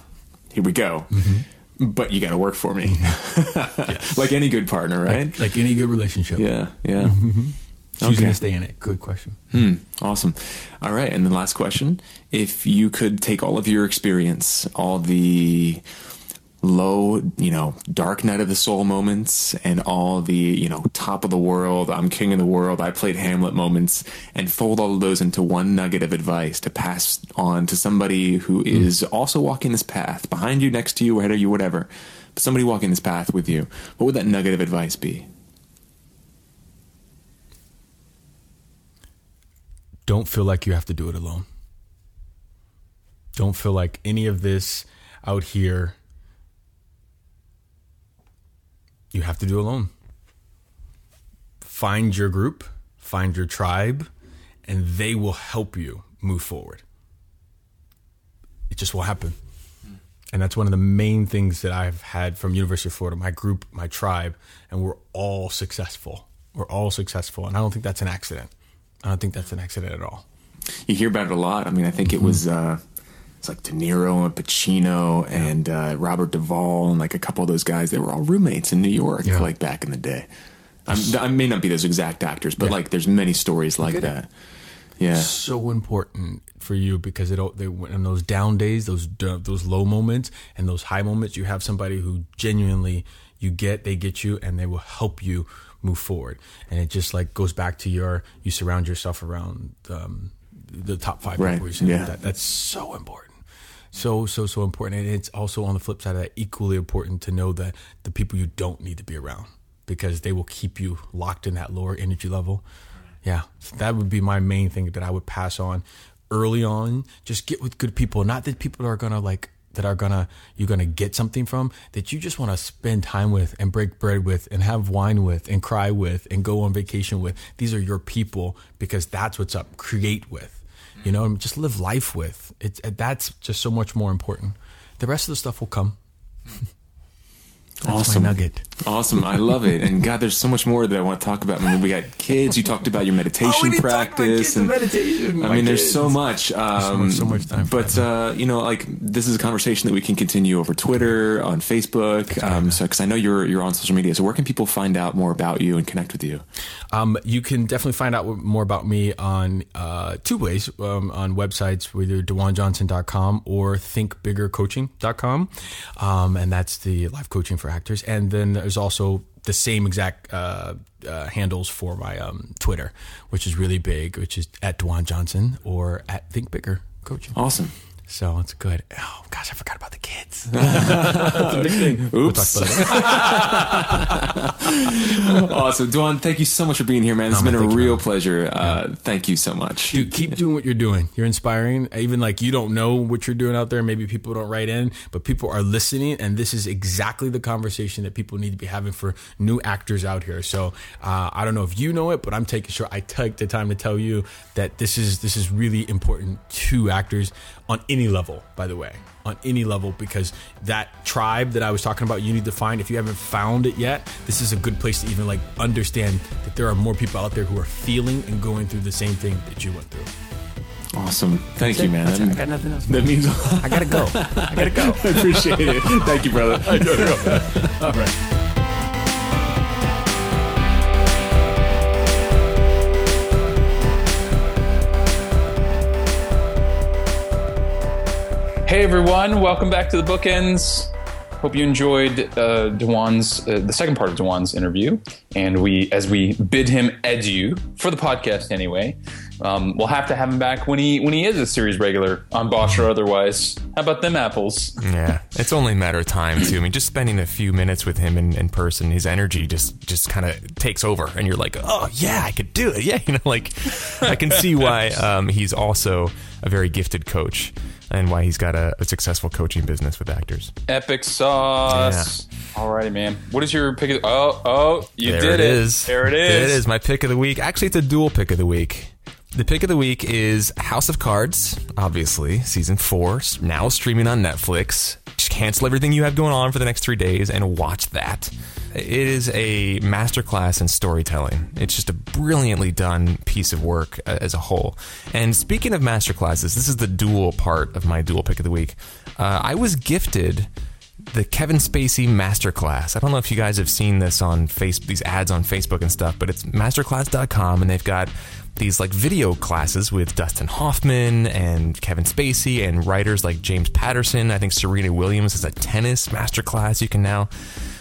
here we go." Mm-hmm. But you got to work for me, *laughs* like any good partner, right? Like any good relationship. yeah, yeah. Choosing Okay. Going to stay in it. Good question. Hmm, awesome. All right, and the last question: If you could take all of your experience, all the low, you know, dark night of the soul moments, and all the, you know, top of the world, I'm king of the world, I played Hamlet moments, and fold all of those into one nugget of advice to pass on to somebody who hmm. is also walking this path behind you, next to you, ahead of you, whatever, but somebody walking this path with you, what would that nugget of advice be? Don't feel like you have to do it alone. Don't feel like any of this out here you have to do alone. Find your group, find your tribe, and they will help you move forward. It just will happen. And that's one of the main things that I've had from University of Florida, my group, my tribe, and we're all successful. We're all successful. And I don't think that's an accident. I don't think that's an accident at all. you hear about it a lot. I mean, I think it was uh, it's like De Niro and Pacino and uh, Robert Duvall and like a couple of those guys. They were all roommates in New York, Yeah. like back in the day. I'm, I may not be those exact actors, but Yeah. like there's many stories like it. that. Yeah. so important for you because it they went in those down days, those those low moments and those high moments, you have somebody who genuinely you get, they get you, and they will help you move forward. And it just like goes back to your you surround yourself around um, the top five Right, people. Yeah. that, that's so important. So so so important, and it's also on the flip side of that equally important to know that the people you don't need to be around because they will keep you locked in that lower energy level. Yeah, so that would be my main thing that I would pass on early on. Just get with good people, not that people are gonna like that are gonna you're gonna get something from that you just want to spend time with and break bread with and have wine with and cry with and go on vacation with. These are your people because that's what's up. Create with, you know, and just live life with. It's that's just so much more important. The rest of the stuff will come. *laughs* That's Awesome. nugget. Awesome. I love it. And God, there's so much more that I want to talk about. I mean, we got kids. You talked about your meditation practice. and meditation. I mean, there's so much. Um, so much time But, uh, you know, like this is a conversation that we can continue over Twitter, on Facebook. Um, so, because I know you're, you're on social media. So, where can people find out more about you and connect with you? Um, you can definitely find out more about me on uh, two ways um, on websites, either DewanJohnson.com or ThinkBiggerCoaching.com. Um, and that's the life coaching for actors. And then there's also the same exact uh, uh, handles for my um, Twitter, which is really big, which is at Dewan Johnson or at Think Bigger Coaching. Awesome. So it's good. Oh, gosh, I forgot about the kids. *laughs* That's amazing. Oops. *laughs* awesome. Dewan, thank you so much for being here, man. It's man, been a you, real pleasure. Uh, Thank you so much. Dude, keep doing what you're doing. You're inspiring. Even like you don't know what you're doing out there. Maybe people don't write in, but people are listening, and this is exactly the conversation that people need to be having for new actors out here. So uh, I don't know if you know it, but I'm taking sure I take the time to tell you that this is this is really important to actors on any level. By the way, on any level, because that tribe that I was talking about, you need to find. If you haven't found it yet, this is a good place to even like understand that there are more people out there who are feeling and going through the same thing that you went through. Awesome. Thank you, man. That's it. I got nothing else. That means a lot. I gotta go. I gotta go. I appreciate it. Thank you, brother. *laughs* I know. *laughs* All right. Hey everyone, welcome back to the bookends. Hope you enjoyed uh, Dewan's uh, the second part of Dewan's interview, and we as we bid him adieu for the podcast anyway. Um, we'll have to have him back when he when he is a series regular on Bosch or otherwise. How about them apples? Yeah, it's only a matter of time too. I mean, just spending a few minutes with him in, in person, his energy just just kind of takes over, and you're like, oh yeah, I could do it. *laughs* Yeah, you know, like I can see why *laughs* um, he's also a very gifted coach, and why he's got a, a successful coaching business with actors. Epic sauce. All righty, man. What is your pick? Of, oh, oh, you there did it is. There it is. There it is. My pick of the week. Actually, it's a dual pick of the week. The pick of the week is House of Cards, obviously, season four, now streaming on Netflix. Just cancel everything you have going on for the next three days and watch that. It is a masterclass in storytelling. It's just a brilliantly done piece of work uh, as a whole. And speaking of masterclasses, this is the dual part of my dual pick of the week. Uh, I was gifted the Kevin Spacey Masterclass. I don't know if you guys have seen this on face these ads on Facebook and stuff, but it's masterclass.com and they've got these like video classes with Dustin Hoffman and Kevin Spacey and writers like James Patterson. I think Serena Williams has a tennis masterclass you can now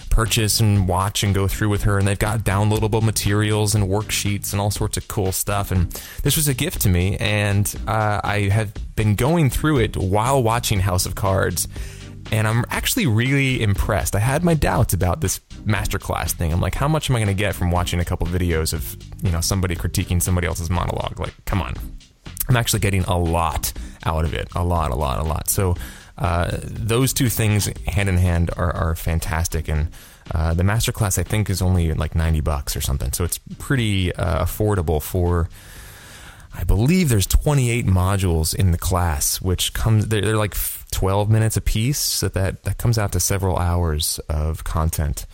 purchase and watch and go through with her and they've got downloadable materials and worksheets and all sorts of cool stuff and this was a gift to me and uh, i have been going through it while watching house of cards and I'm actually really impressed. I had my doubts about this masterclass thing. I'm like, how much am I going to get from watching a couple videos of you know somebody critiquing somebody else's monologue? Like, come on. I'm actually getting a lot out of it. A lot, a lot, a lot. So uh, those two things hand in hand are, are fantastic. And uh, the masterclass I think is only like 90 bucks or something. So it's pretty uh, affordable for. I believe there's 28 modules in the class, which comes they're, they're like 12 minutes a piece, so that that comes out to several hours of content.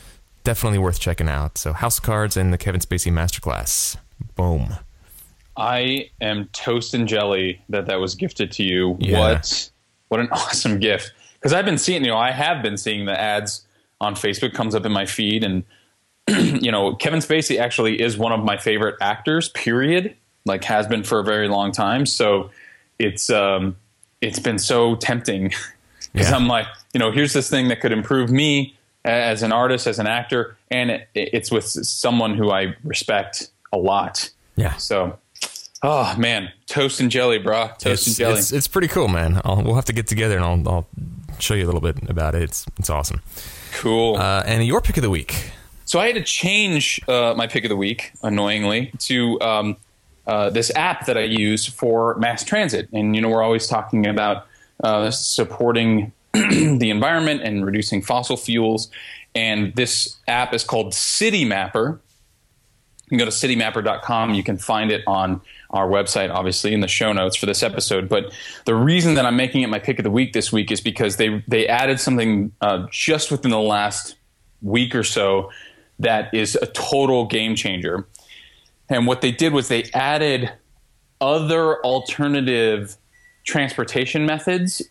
Definitely worth checking out. So House Cards and the Kevin Spacey Masterclass. Boom. I am toast and jelly that that was gifted to you. Yeah. What what an *laughs* awesome gift. Because I've been seeing, you know, I have been seeing the ads on Facebook comes up in my feed, and *clears throat* you know, Kevin Spacey actually is one of my favorite actors. Period. Like has been for a very long time. So it's um, it's been so tempting *laughs* because Yeah. I'm like, you know, here's this thing that could improve me as an artist, as an actor, and it, it's with someone who I respect a lot. Yeah. So, oh man, toast and jelly, brah. Toast It's, and jelly. it's, it's pretty cool, man. I'll, we'll have to get together and I'll, I'll show you a little bit about it. It's it's awesome. cool. Uh, and your pick of the week. So I had to change uh, my pick of the week, annoyingly, to um, uh, this app that I use for mass transit. And you know, we're always talking about uh, supporting *clears throat* the environment and reducing fossil fuels. And this app is called City Mapper. You can go to citymapper.com. You can find it on our website, obviously, in the show notes for this episode. But the reason that I'm making it my pick of the week this week is because they they added something uh, just within the last week or so that is a total game changer. And what they did was they added other alternative transportation methods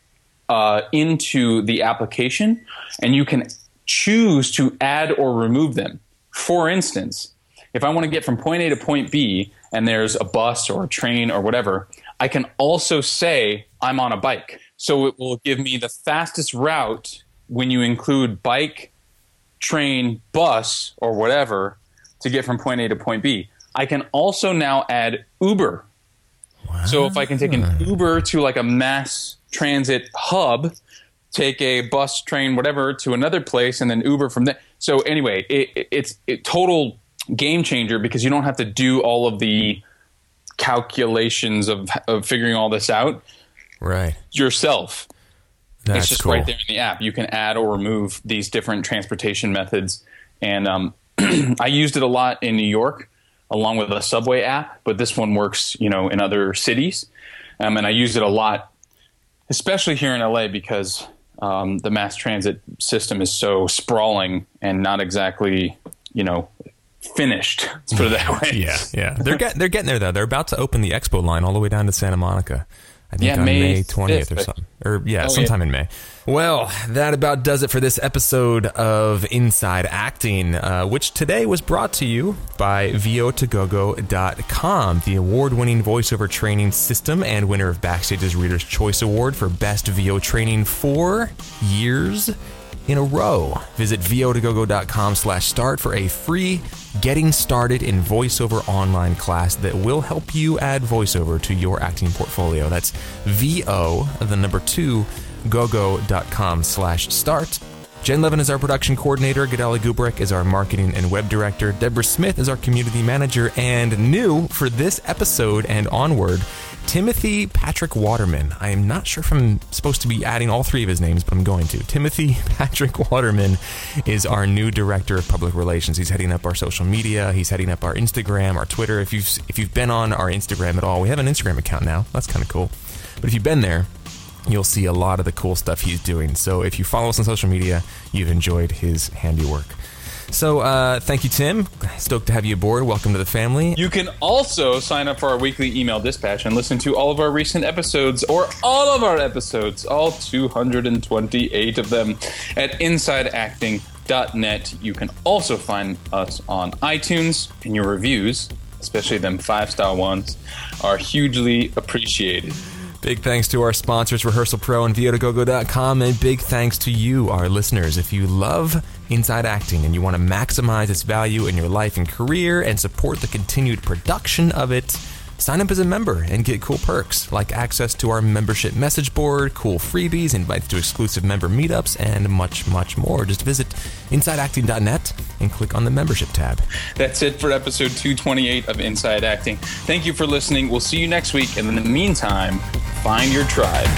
uh, into the application, and you can choose to add or remove them. For instance, if I want to get from point A to point B and there's a bus or a train or whatever, I can also say I'm on a bike. So it will give me the fastest route when you include bike, train, bus, or whatever to get from point A to point B. I can also now add Uber. So if I can take an Uber to like a mass transit hub, take a bus, train, whatever to another place, and then Uber from there. So anyway, it, it, it's a total game changer because you don't have to do all of the calculations of, of figuring all this out Right. yourself That's it's just cool. right there in the app. You can add or remove these different transportation methods. And um, *clears throat* I used it a lot in New York along with a subway app, but this one works, you know, in other cities. Um, and I use it a lot, especially here in LA because um, the mass transit system is so sprawling and not exactly, you know, finished. Let's put it that way. *laughs* Yeah, yeah. They're they're getting there though. They're about to open the expo line all the way down to Santa Monica. I think Yeah, on May twentieth or 5th. something. Or yeah, Oh, sometime yeah. in May. Well, that about does it for this episode of Inside Acting, uh, which today was brought to you by VO2GoGo.com, the award-winning voiceover training system and winner of Backstage's Reader's Choice Award for Best VO Training four years in a row. Visit vo2gogo.com slash start for a free getting started in voiceover online class that will help you add voiceover to your acting portfolio. That's vo, the number two, gogo.com slash start. Jen Levin is our production coordinator. Gadali Gubrick is our marketing and web director. Deborah Smith is our community manager. And new for this episode and onward, Timothy Patrick Waterman. I am not sure if I'm supposed to be adding all three of his names, but I'm going to. Timothy *laughs* Patrick Waterman is our new director of public relations. He's heading up our social media. He's heading up our Instagram, our Twitter. If you've if you've been on our Instagram at all, we have an Instagram account now. That's kind of cool. But if you've been there, you'll see a lot of the cool stuff he's doing. So if you follow us on social media, you've enjoyed his handiwork. So uh, thank you, Tim. Stoked to have you aboard. Welcome to the family. You can also sign up for our weekly email dispatch and listen to all of our recent episodes or all of our episodes, all 228 of them, at insideacting.net. You can also find us on iTunes, and your reviews, especially them five star ones, are hugely appreciated. Big thanks to our sponsors, Rehearsal Pro and VO2GoGo.com, and big thanks to you, our listeners. If you love Inside Acting and you want to maximize its value in your life and career and support the continued production of it, sign up as a member and get cool perks like access to our membership message board, cool freebies, invites to exclusive member meetups, and much, much more. Just visit InsideActing.net and click on the membership tab. That's it for episode 228 of Inside Acting. Thank you for listening. We'll see you next week, and in the meantime, find your tribe.